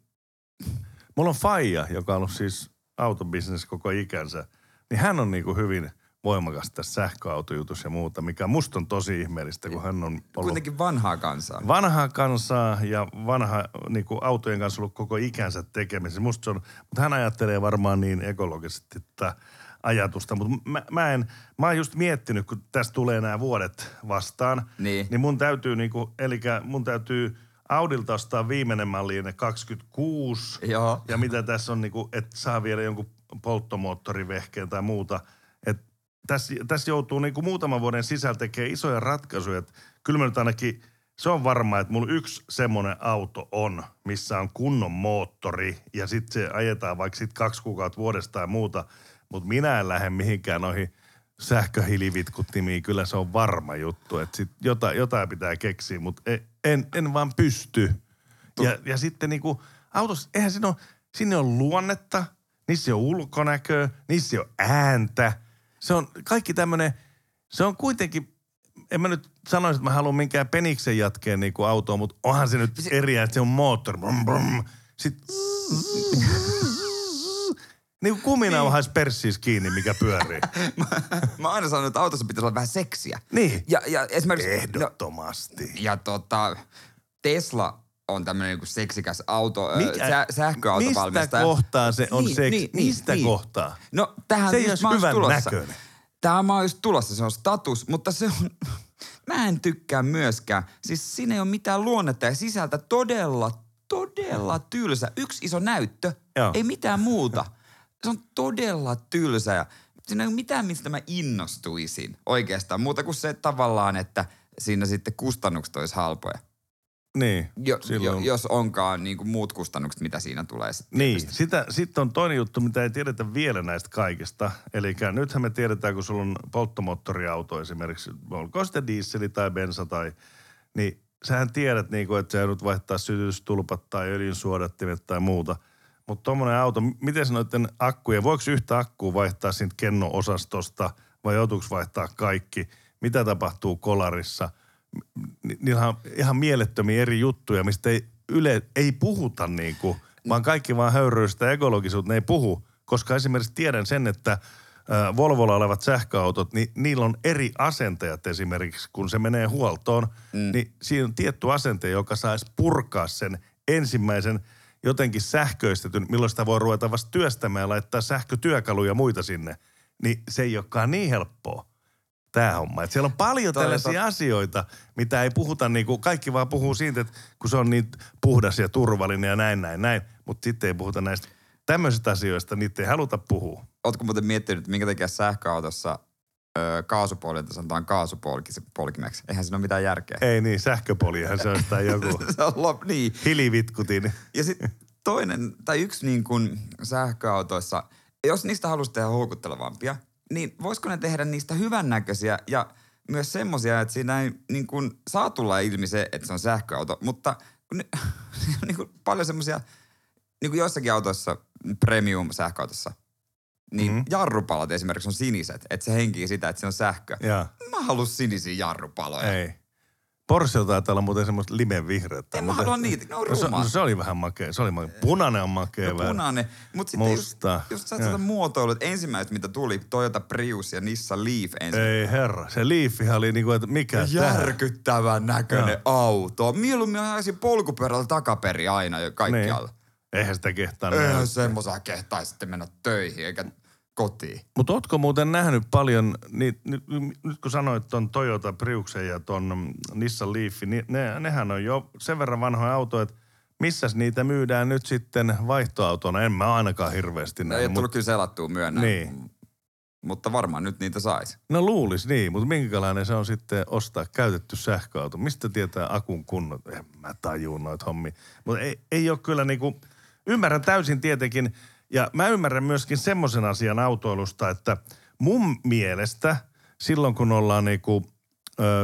Mulla on faija, joka on ollut siis autobisnes koko ikänsä, niin hän on niinku hyvin voimakas tässä sähköautojutussa ja muuta, mikä musta on tosi ihmeellistä, kun hän on ollut Kuitenkin vanhaa kansaa. vanhaa kansaa ja vanha niin kuin autojen kanssa ollut koko ikänsä tekemisessä. Musta se on, mutta hän ajattelee varmaan niin ekologisesti tätä ajatusta, mutta mä, mä en, mä oon just miettinyt, kun tästä tulee nämä vuodet vastaan, Niin. niin mun täytyy niinku, eli mun täytyy Audilta ostaa viimeinen malli ne 26 Joo. ja mitä tässä on, niinku, että saa vielä jonkun polttomoottorivehkeen tai muuta. Et tässä, tässä joutuu niinku muutaman vuoden sisällä tekemään isoja ratkaisuja. Et kyllä mä nyt ainakin, se on varma, että mulla yksi semmoinen auto on, missä on kunnon moottori ja sitten se ajetaan vaikka sit kaksi kuukautta vuodesta ja muuta. Mutta minä en lähde mihinkään noihin sähköhilivitkutimiin. Kyllä se on varma juttu, että sit jotain, jotain pitää keksiä, mutta en, en, en vaan pysty. Ja, ja sitten niinku autossa, eihän siinä ole, sinne on luonnetta, niissä on ulkonäköä, niissä on ääntä. Se on kaikki tämmöinen, se on kuitenkin, en mä nyt sanoisi, että mä haluan minkään peniksen jatkeen niinku autoon, mutta onhan se nyt eri, että se on moottori. Brum, brum. Sitten [LAUGHS] niin kuin kuminauhais perssiis kiinni, mikä pyörii. [LAUGHS] mä, mä aina sanonut, että autossa pitäisi olla vähän seksiä. Niin. Ja, ja esimerkiksi... No, Ehdottomasti. ja tota, Tesla on tämmöinen niinku seksikäs auto, Mikä- sä, sähköautovalmistaja. Mistä kohtaa se on seksi? Mistä kohtaa? No tähän Se ei olisi hyvän tulossa. näköinen. Tämä mä oon just tulossa, se on status, mutta se on... Mä en tykkää myöskään. Siis siinä ei ole mitään luonnetta ja sisältä todella, todella tylsä. Yksi iso näyttö, Joo. ei mitään muuta. Se on todella tylsä ja siinä ei ole mitään, mistä mä innostuisin oikeastaan. Muuta kuin se tavallaan, että siinä sitten kustannukset olisi halpoja. Niin. Jo, jo, jos onkaan niin kuin muut kustannukset, mitä siinä tulee sitten. Niin, sitä, sitten on toinen juttu, mitä ei tiedetä vielä näistä kaikista. Eli nythän me tiedetään, kun sulla on polttomoottoriauto esimerkiksi, olkoon sitten diisseli tai bensa tai, niin sähän tiedät, niin kuin, että sä joudut vaihtaa sytystulpat tai öljynsuodattimet tai muuta. Mutta tuommoinen auto, miten se noiden akkuja, voiko yhtä akkua vaihtaa siitä kenno-osastosta vai joutuuko vaihtaa kaikki? Mitä tapahtuu kolarissa? Ni- Niillä on ihan mielettömiä eri juttuja, mistä ei, yle, ei puhuta niin kuin, vaan kaikki vaan höyryy sitä ekologisuutta, ne ei puhu. Koska esimerkiksi tiedän sen, että Volvolla olevat sähköautot, niin niillä on eri asentajat esimerkiksi, kun se menee huoltoon, mm. niin siinä on tietty asente, joka saisi purkaa sen ensimmäisen jotenkin sähköistetyn, milloin sitä voi ruveta vasta työstämään ja laittaa sähkötyökaluja ja muita sinne. Niin se ei olekaan niin helppoa tämä homma. Et siellä on paljon Toi tällaisia asioita, mitä ei puhuta, niin kuin kaikki vaan puhuu siitä, että kun se on niin puhdas ja turvallinen ja näin, näin, näin. Mutta sitten ei puhuta näistä tämmöisistä asioista, niitä ei haluta puhua. Ootko muuten miettinyt, minkä takia sähköautossa ö, kaasupuolilta sanotaan kaasupolkimeksi? Eihän siinä ole mitään järkeä. Ei niin, sähköpoliahan se on sitä [LAUGHS] joku se on lop, niin. hilivitkutin. Ja sitten toinen, tai yksi niin kuin sähköautoissa, jos niistä haluaisi tehdä houkuttelevampia, niin voisiko ne tehdä niistä hyvännäköisiä ja myös semmoisia, että siinä ei niin kuin saa tulla ilmi se, että se on sähköauto, mutta ne, [LAUGHS] niin kuin paljon semmoisia niin kuin joissakin autoissa, premium sähköautossa, niin mm-hmm. jarrupalat esimerkiksi on siniset, että se henkii sitä, että se on sähkö. Ja. Mä haluan sinisiä jarrupaloja. Ei. Porsche taitaa olla muuten semmoista limenvihreätä. En mä halua niitä, ne on no, se, no, se oli vähän makea. Se oli makea. Punainen on makea. No vähän. punainen. Mutta sitten just, Musta. just sä Joo. tätä muotoilut, ensimmäiset mitä tuli, Toyota Prius ja Nissan Leaf ensin. Ei herra. Se Leafihan oli niinku, että mikä? Järkyttävän näköinen auto. Mieluummin ajaisin polkupyörällä takaperi aina jo kaikkialla. Niin. Eihän sitä kehtaa. Eihän semmoisia kehtaa sitten mennä töihin eikä kotiin. Mutta ootko muuten nähnyt paljon, niin, nyt, nyt kun sanoit ton Toyota Priuksen ja ton Nissan Leafin, niin ne, nehän on jo sen verran vanhoja autoja, että missäs niitä myydään nyt sitten vaihtoautona? En mä ainakaan hirveästi Ei näe. ole tullut kyllä selattua myönnä. Niin. Mutta varmaan nyt niitä saisi. No luulis niin, mutta minkälainen se on sitten ostaa käytetty sähköauto? Mistä tietää akun kunnot? En mä tajuu noita hommia. Mutta ei, ei ole kyllä niinku, ymmärrän täysin tietenkin, ja mä ymmärrän myöskin semmoisen asian autoilusta, että mun mielestä silloin kun ollaan niinku,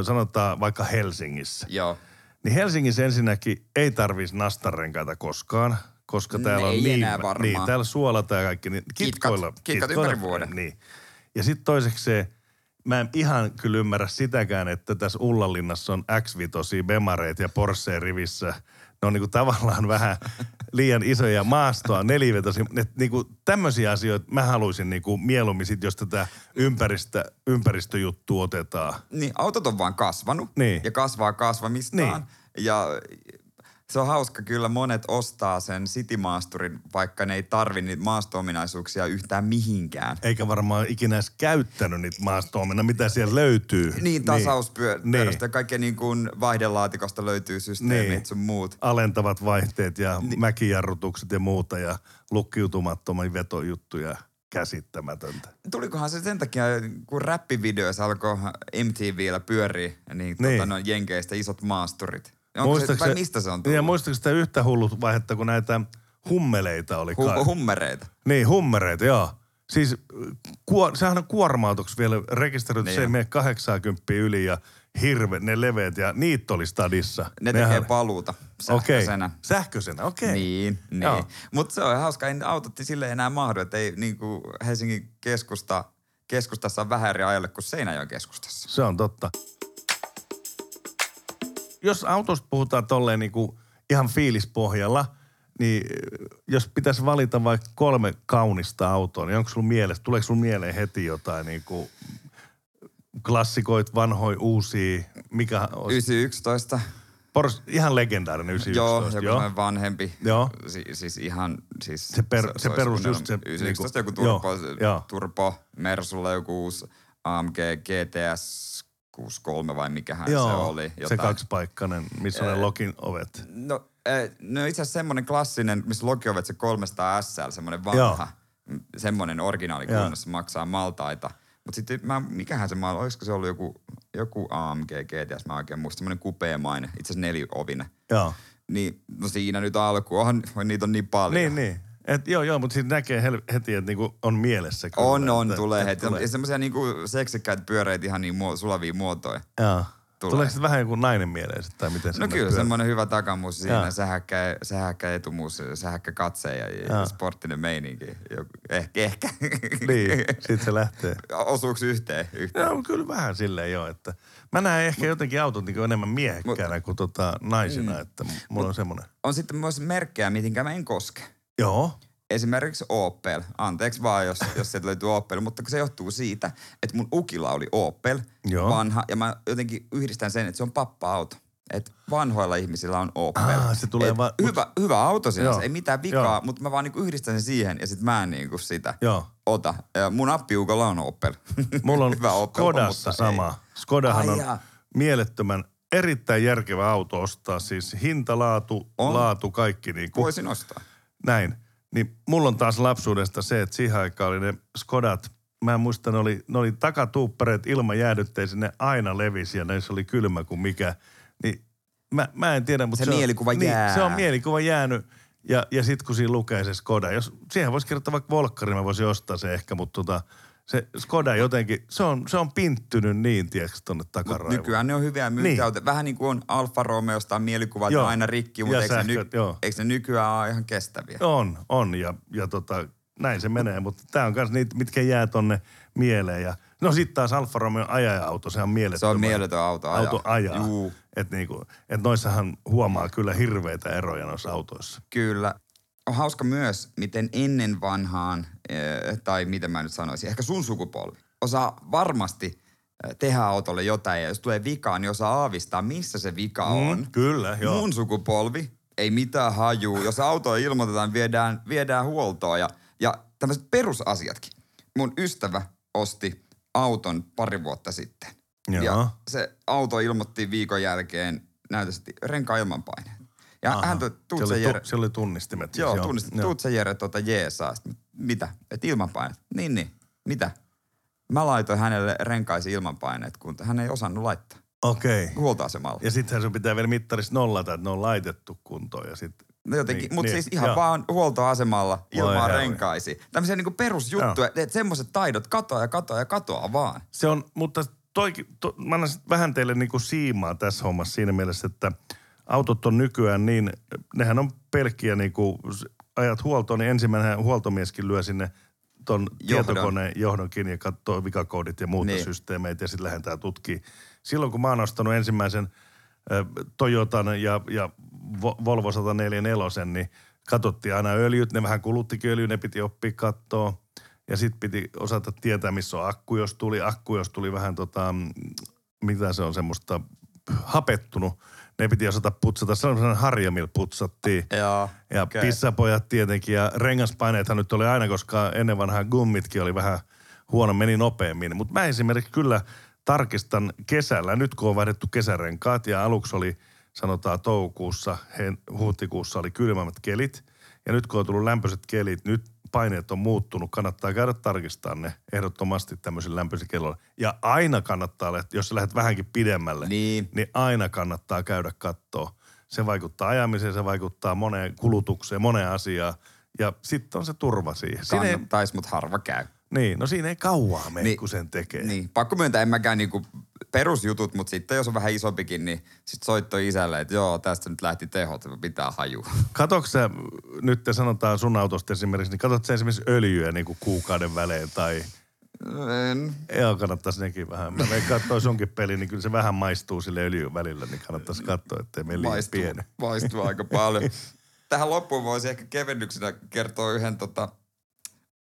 sanotaan vaikka Helsingissä, Joo. niin Helsingissä ensinnäkin ei tarvitsisi nastarenkaita koskaan, koska täällä on Ei niin, niin, täällä suolataan ja kaikki. Niin kitkoilla, kitkat ympäri vuoden. Niin. Ja sitten toiseksi se, mä en ihan kyllä ymmärrä sitäkään, että tässä Ullanlinnassa on X-vitosia Bemareita ja Porsche rivissä. Ne on niinku tavallaan vähän [LAUGHS] liian isoja maastoa, nelivetosia. Et niinku tämmöisiä asioita mä haluaisin niinku mieluummin sit, jos tätä ympäristö, ympäristöjuttua otetaan. Niin, autot on vaan kasvanut Niin. ja kasvaa kasvamistaan. Niin. Ja se on hauska kyllä, monet ostaa sen City-maasturin, vaikka ne ei tarvi niitä maasto-ominaisuuksia yhtään mihinkään. Eikä varmaan ikinä edes käyttänyt niitä maasto mitä siellä löytyy. Niin, tasauspyörästä Niin. ja kaikkea niin kuin vaihdelaatikosta löytyy systeemit Niin. sun muut. alentavat vaihteet ja niin. mäkijarrutukset ja muuta ja lukkiutumattomia vetojuttuja käsittämätöntä. Tulikohan se sen takia, kun räppivideoissa alkoi MTVllä pyöriä, niin, Niin. Tota, no, jenkeistä isot maasturit. Onko se, vai mistä se on tullut? Ja muistatko sitä yhtä hullut vaihetta, kun näitä hummeleita oli kai? Hu- hummereita. Niin, hummereita, joo. Siis kuor, sehän on kuorma-autoksi vielä rekisteröity, Niin se ei mene 80 yli ja hirve, ne leveät ja niitä oli stadissa. Ne Nehän- tekee paluuta sähköisenä. Sähköisenä, okei. Niin, niin. Joo. Mutta se on hauska, ei autot sille enää mahdu, että ei niin kuin Helsingin keskusta, keskustassa on vähän eri ajalle kuin Seinäjoen keskustassa. Se on totta. Jos autosta puhutaan tolleen niin kuin ihan fiilispohjalla, niin jos pitäisi valita vaikka kolme kaunista autoa, niin onko sulla mielessä, tuleeko sulla mieleen heti jotain niin kuin klassikoit, vanhoja, uusia, mikä olisi? 911, Pors, ihan legendaarinen 911, joo, joku semmoinen vanhempi. Joo. Si, siis ihan, siis... Se per- se olisi perus kunnon just se 911 niinku- joku turbo, joo, joo. turbo, Mersulla joku uusi AMG GTS 63 vai mikähän Joo, se oli. se kaksipaikkainen, missä on ne lokin ovet. No, no itse asiassa semmoinen klassinen, missä logiovet se 300 SL, semmoinen vanha, Joo. m, semmoinen originaali Joo. kunnossa maksaa maltaita. Mutta sitten mä, mikähän se maa, olisiko se ollut joku, joku AMG GTS, mä oikein muistan, semmoinen kupeemainen, itse asiassa neliovinen. Joo. Niin, no siinä nyt alku, onhan, niitä on niin paljon. Niin, niin. Et, joo, joo, mutta siinä näkee hel- heti, että niinku on mielessä. kyllä, On, on, että- tulee että heti. Tulee. Semmoisia niinku seksikkäitä pyöreitä ihan niin muo, sulavia muotoja. Joo. Tulee. Tuleeko sitten vähän joku nainen mieleen tai miten No semmoinen kyllä, pyörä- semmoinen hyvä takamuus siinä, Joo. sähäkkä, sähäkkä etumuus, sähäkkä katse ja, ja sporttinen meininki. Joku, ehkä, ehkä. Niin, sit se lähtee. Osuuks yhteen? yhteen? Joo, kyllä vähän silleen joo, että mä näen ehkä jotenkin autot niin enemmän miehekkäänä kuin tota naisina, Mm. että mulla on semmoinen. On sitten myös merkkejä, mihinkä mä en koske. Joo, Esimerkiksi Opel. Anteeksi vaan, jos, [LAUGHS] jos sieltä löytyy Opel, mutta se johtuu siitä, että mun ukilla oli Opel, Joo. vanha, ja mä jotenkin yhdistän sen, että se on pappa-auto. Että vanhoilla ihmisillä on Opel. Ah, se tulee Et va- hyvä, hyvä auto sinänsä, Joo. ei mitään vikaa, mutta mä vaan niinku yhdistän sen siihen ja sit mä en niinku sitä joo. ota. Ja mun appiukolla on Opel. [LAUGHS] Mulla on hyvä Opel, Skodassa ei. sama. Skodahan Ai on jaa. mielettömän, erittäin järkevä auto ostaa. Siis hinta, laatu, On. laatu, kaikki niin kuin. Voisin ostaa. Näin. Niin mulla on taas lapsuudesta se, että siihen aikaan oli ne Skodat, mä en muista, ne oli, ne oli takatuuppareet ilman jäädytteisiä, ne aina levisi ja näissä oli kylmä kuin mikä. Niin mä, mä en tiedä, mutta Se on- mielikuva niin, jää. se on mielikuva jäänyt. Ja, ja sitten kun siinä lukee se Skoda, jos siihen voisi kirjoittaa vaikka Volkkari, mä voisin ostaa se ehkä, mutta tota, Se Skoda jotenkin, se on, se on pinttynyt niin, tiedätkö, tonne Mut takaraivoon. nykyään ne on hyviä myyntiautoja. Niin. Vähän niin kuin on Alfa Romeosta mielikuvat, Joo. aina rikki, mutta eikö, ne sähköt, joo. eikö ne nykyään ole ihan kestäviä? On, on ja, ja tota, näin se menee, mutta tämä on myös niitä, mitkä jää tonne mieleen. Ja, no sitten taas Alfa Romeo ajaja-auto, se on mieletön. Se on mieletön auto ajaa. Auto ajaa. Juu. Että niinku, et noissahan huomaa kyllä hirveitä eroja noissa autoissa. Kyllä. On hauska myös, miten ennen vanhaan, eh, tai miten mä nyt sanoisin, ehkä sun sukupolvi osaa varmasti eh, tehdä autolle jotain, ja jos tulee vikaa, niin osaa aavistaa, missä se vika on. Mm, kyllä, joo. Mun sukupolvi ei mitään hajuu. Jos auto ilmoitetaan, viedään, viedään huoltoon ja, ja tämmöiset perusasiatkin. Mun ystävä osti auton pari vuotta sitten. Joo. Ja se auto ilmoitti viikon jälkeen näytösti renkaan ilmanpaine. Ja Aha. hän toi, tuut oli, se Jere, se oli tunnistimet. siis, joo, joo. tuut se Jere tuota jeesaa. Sitten, mitä? Et ilmanpainet. Niin, niin. Mitä? Mä laitoin hänelle renkaisi ilmanpaineet, kun hän ei osannut laittaa. Okei. Okay. Huoltoasemalla. Ja sittenhän sun pitää vielä mittarissa nollata, että ne on laitettu kuntoon ja sitten... No jotenkin, Niin, mutta niin, siis ihan joo. vaan huoltoasemalla ilmaa renkaisi. Tämmöisiä niinku perusjuttuja, että semmoiset taidot katoaa ja katoaa ja katoaa vaan. Se on, mutta toikin, to, mä annan vähän teille niinku siimaa tässä hommassa siinä mielessä, että autot on nykyään niin, nehän on pelkkiä niinku, s- ajat huoltoon, niin ensimmäinen huoltomieskin lyö sinne ton Johdon. tietokoneen johdon kiinni ja katsoo vikakoodit ja muuta niin. Niin. systeemeitä ja sitten lähdetään tutkimaan. Silloin kun mä oon ostanut ensimmäisen ö, Toyotan ja, ja Vo- Volvo 144, niin katsottiin aina öljyt, ne vähän kuluttikin öljyä, ne piti oppia kattoa. Ja sitten piti osata tietää, missä on akku, jos tuli akku, jos tuli vähän tota, mm, mitä se on semmoista hapettunut. Ne piti osata putsata. Sellainen harja, millä putsattiin. Joo, Ja okei. okay. pissapojat tietenkin ja rengaspaineethan nyt oli aina, koska ennen vanhaa gummitkin oli vähän huono, meni nopeammin. Mutta mä esimerkiksi kyllä tarkistan kesällä, nyt kun on vaihdettu kesärenkaat ja aluksi oli sanotaan toukokuussa, he- huhtikuussa oli kylmemmät kelit. Ja nyt kun on tullut lämpöiset kelit, nyt paineet on muuttunut, kannattaa käydä tarkistamaan ne ehdottomasti tämmöisellä lämpöisellä kellolla. Ja aina kannattaa, jos sä lähdet vähänkin pidemmälle, Niin. niin aina kannattaa käydä kattoo. Se vaikuttaa ajamiseen, se vaikuttaa moneen kulutukseen, moneen asiaan. Ja sitten on se turva siihen. Siinä ei, mutta harva käy. niin, no siinä ei kauaa mene, Niin. kun sen tekee. Niin, pakko myöntää, en mäkään niinku perusjutut, mutta sitten jos on vähän isompikin, niin sit soitto isälle, että joo, tästä nyt lähti tehot, pitää hajua. Katoksa sä, nyt te sanotaan sun autosta esimerkiksi, niin katsot sä esimerkiksi öljyä niin kuin kuukauden välein tai... En. Joo, kannattaisi nekin vähän. Mä veikkaan, että toi sunkin peli, niin kyllä se vähän maistuu sille öljyn välillä, niin kannattaisi katsoa, ettei mene liian Maistuu, pieni. maistuu aika paljon. Tähän loppuun voisi ehkä kevennyksenä kertoa yhden tota,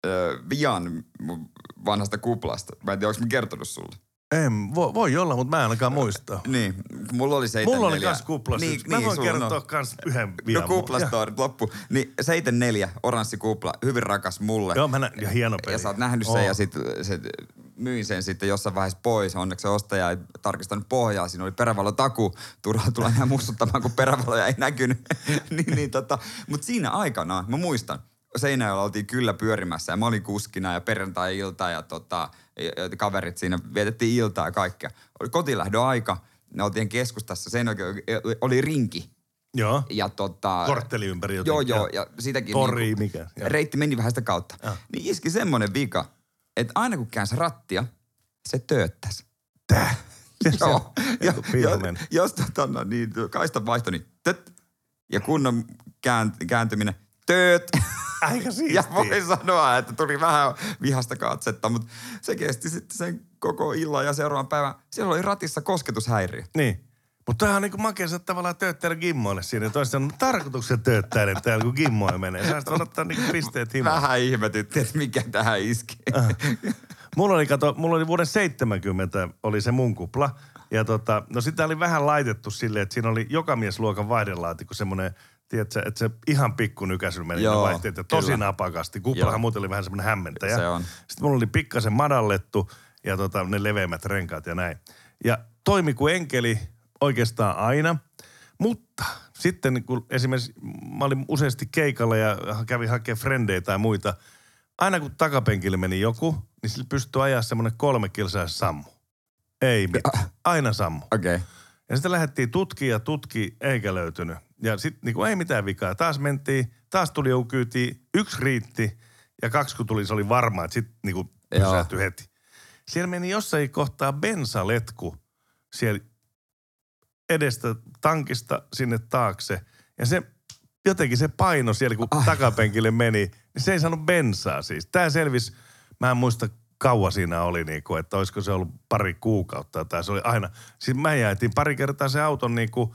ö, vian mun vanhasta kuplasta. Mä en tiedä, onko mä kertonut sulle. En, voi, voi olla, mutta mä en ainakaan muista. Niin, mulla oli 74. Mulla oli kans kuplas niin, yksi. Mä niin, voin kertoa on. kans yhden No vian. kuplastorit loppu. Niin 74, oranssi kupla, hyvin rakas mulle. Joo, mä nä- ja hieno peli. Ja sä oot nähnyt sen Oo. ja sit se, myin sen sitten jossain vaiheessa pois. Onneksi se ostaja ei tarkistanut pohjaa. Siinä oli perävalo taku. Turhaa tulla enää mussuttamaan, kun perävaloja ei näkynyt. [LAUGHS] niin, niin, tota. Mutta siinä aikana, mä muistan, Seinäjoella oltiin kyllä pyörimässä ja mä olin kuskina ja perjantai-ilta ja, tota, ja ja kaverit siinä vietettiin iltaa ja kaikkea. Oli kotilähdön aika. Ne oltiin keskustassa. Seinäjoella oli rinki. Joo. Ja tota... Kortteli ympäri Joo, jotenkin. joo, ja sitäkin... Tori, niinku- mikä, joo. Reitti meni vähän sitä kautta. Joo. Niin iski semmoinen vika, että aina kun käänsi rattia, se tööttäisi. Tää. [LAUGHS] Joo. Ja, ja, meni. jos tota, no, niin, kaistan vaihto, niin töt. Ja kunnon käänt- kääntyminen, tööt. [LAUGHS] Aika siistiä. Ja voi sanoa, että tuli vähän vihasta katsetta, mutta se kesti sitten sen koko illan ja seuraavan päivän. Siellä oli ratissa kosketushäiriö. Niin. Mutta tämähän on niinku makea, että tavallaan tööttäjällä gimmoille siinä. Toista on tarkoituksen tööttäjälle täällä, kun gimmoille menee. Sä voit ottaa niinku pisteet himaan. Vähän ihmetytti, että mikä tähän iski. Mulla oli, kato, mulla oli vuoden 70 oli se mun kupla. Ja tota, no sitä oli vähän laitettu silleen, että siinä oli joka mies luokan vaihdelaatikko semmoinen, tiedätkö, että se ihan pikku nykäisyllä meni Joo, vaihteet ja tosi kyllä. napakasti. Kuplahan Joo. muuten oli vähän semmoinen hämmentäjä. Se on. Sitten mulla oli pikkasen madallettu ja tota, ne leveimmät renkaat ja näin. Ja toimi kuin enkeli oikeastaan aina, mutta sitten kun esimerkiksi mä olin useasti keikalla ja kävin hakemaan frendejä tai muita, aina kun takapenkille meni joku, niin sillä pystyi ajaa semmoinen kolme kilsaa sammu. Ei mitään. Aina sammu. Okei. Okay. Ja sitten lähdettiin tutki ja tutki, eikä löytynyt. Ja sitten niinku, ei mitään vikaa. Taas mentiin, taas tuli joku kyyti, yksi riitti ja kaksi kun tuli, se oli varma, että sitten niinku, pysähtyi heti. Siellä meni jossain kohtaa bensaletku siellä edestä tankista sinne taakse. Ja se jotenkin se paino siellä, kun Ai. takapenkille meni, niin se ei saanut bensaa siis. Tämä selvisi, mä en muista kauan siinä oli, niin kuin, että olisiko se ollut pari kuukautta tai se oli aina. Siis mä jäitin pari kertaa se auton niin kuin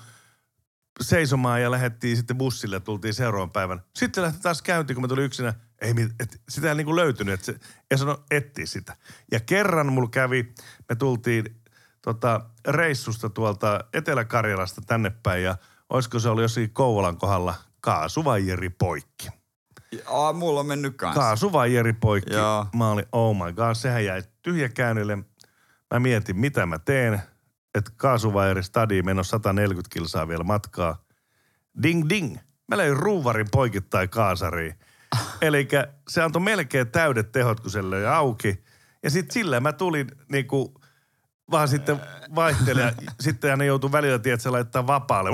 seisomaan ja lähdettiin sitten bussille ja tultiin seuraavan päivän. Sitten lähti taas käyntiin, kun mä tulin yksinä. Ei, et, sitä ei niin kuin löytynyt, että se, ei sano etsiä sitä. Ja kerran mulla kävi, me tultiin tota, reissusta tuolta Etelä-Karjalasta tänne päin ja olisiko se ollut jossakin Kouvolan kohdalla kaasuvaijeri poikki. Aa, mulla on mennyt kanssa. Kaasuvaijeri poikki. Joo. Mä olin, oh my god, sehän jäi tyhjäkäynnille. Mä mietin, mitä mä teen. Että kaasuvaijeri stadi menossa 140 kilsaa vielä matkaa. Ding ding. Mä löin ruuvarin poikittain kaasariin. [LAUGHS] Eli se antoi melkein täydet tehot, kun se löi auki. Ja sitten sillä mä tulin niinku vaan sitten vaihteli [LAUGHS] sitten hän joutui välillä, tiedätkö, laittaa vapaalle.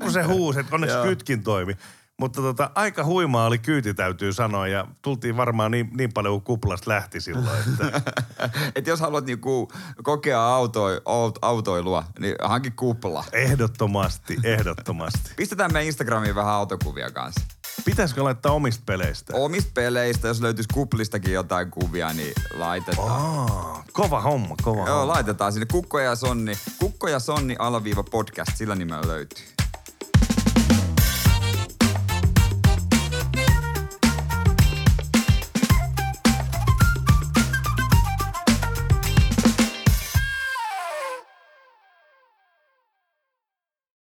Kun se huusi, että onneksi kytkin toimi. Mutta tota, aika huimaa oli kyyti, täytyy sanoa, ja tultiin varmaan niin, niin paljon kuin kuplasta lähti silloin. Että... [LAUGHS] Et jos haluat niinku kokea auto, autoilua, niin hankin kupla. Ehdottomasti, ehdottomasti. [LAUGHS] Pistetään me Instagramiin vähän autokuvia kanssa. Pitäisikö laittaa omista peleistä? Omista peleistä, jos löytyisi kuplistakin jotain kuvia, niin laitetaan. Oh, kova homma, kova Joo, homma. laitetaan sinne Kukko ja Sonni. Kukko ja Sonni alaviiva podcast, sillä nimellä löytyy.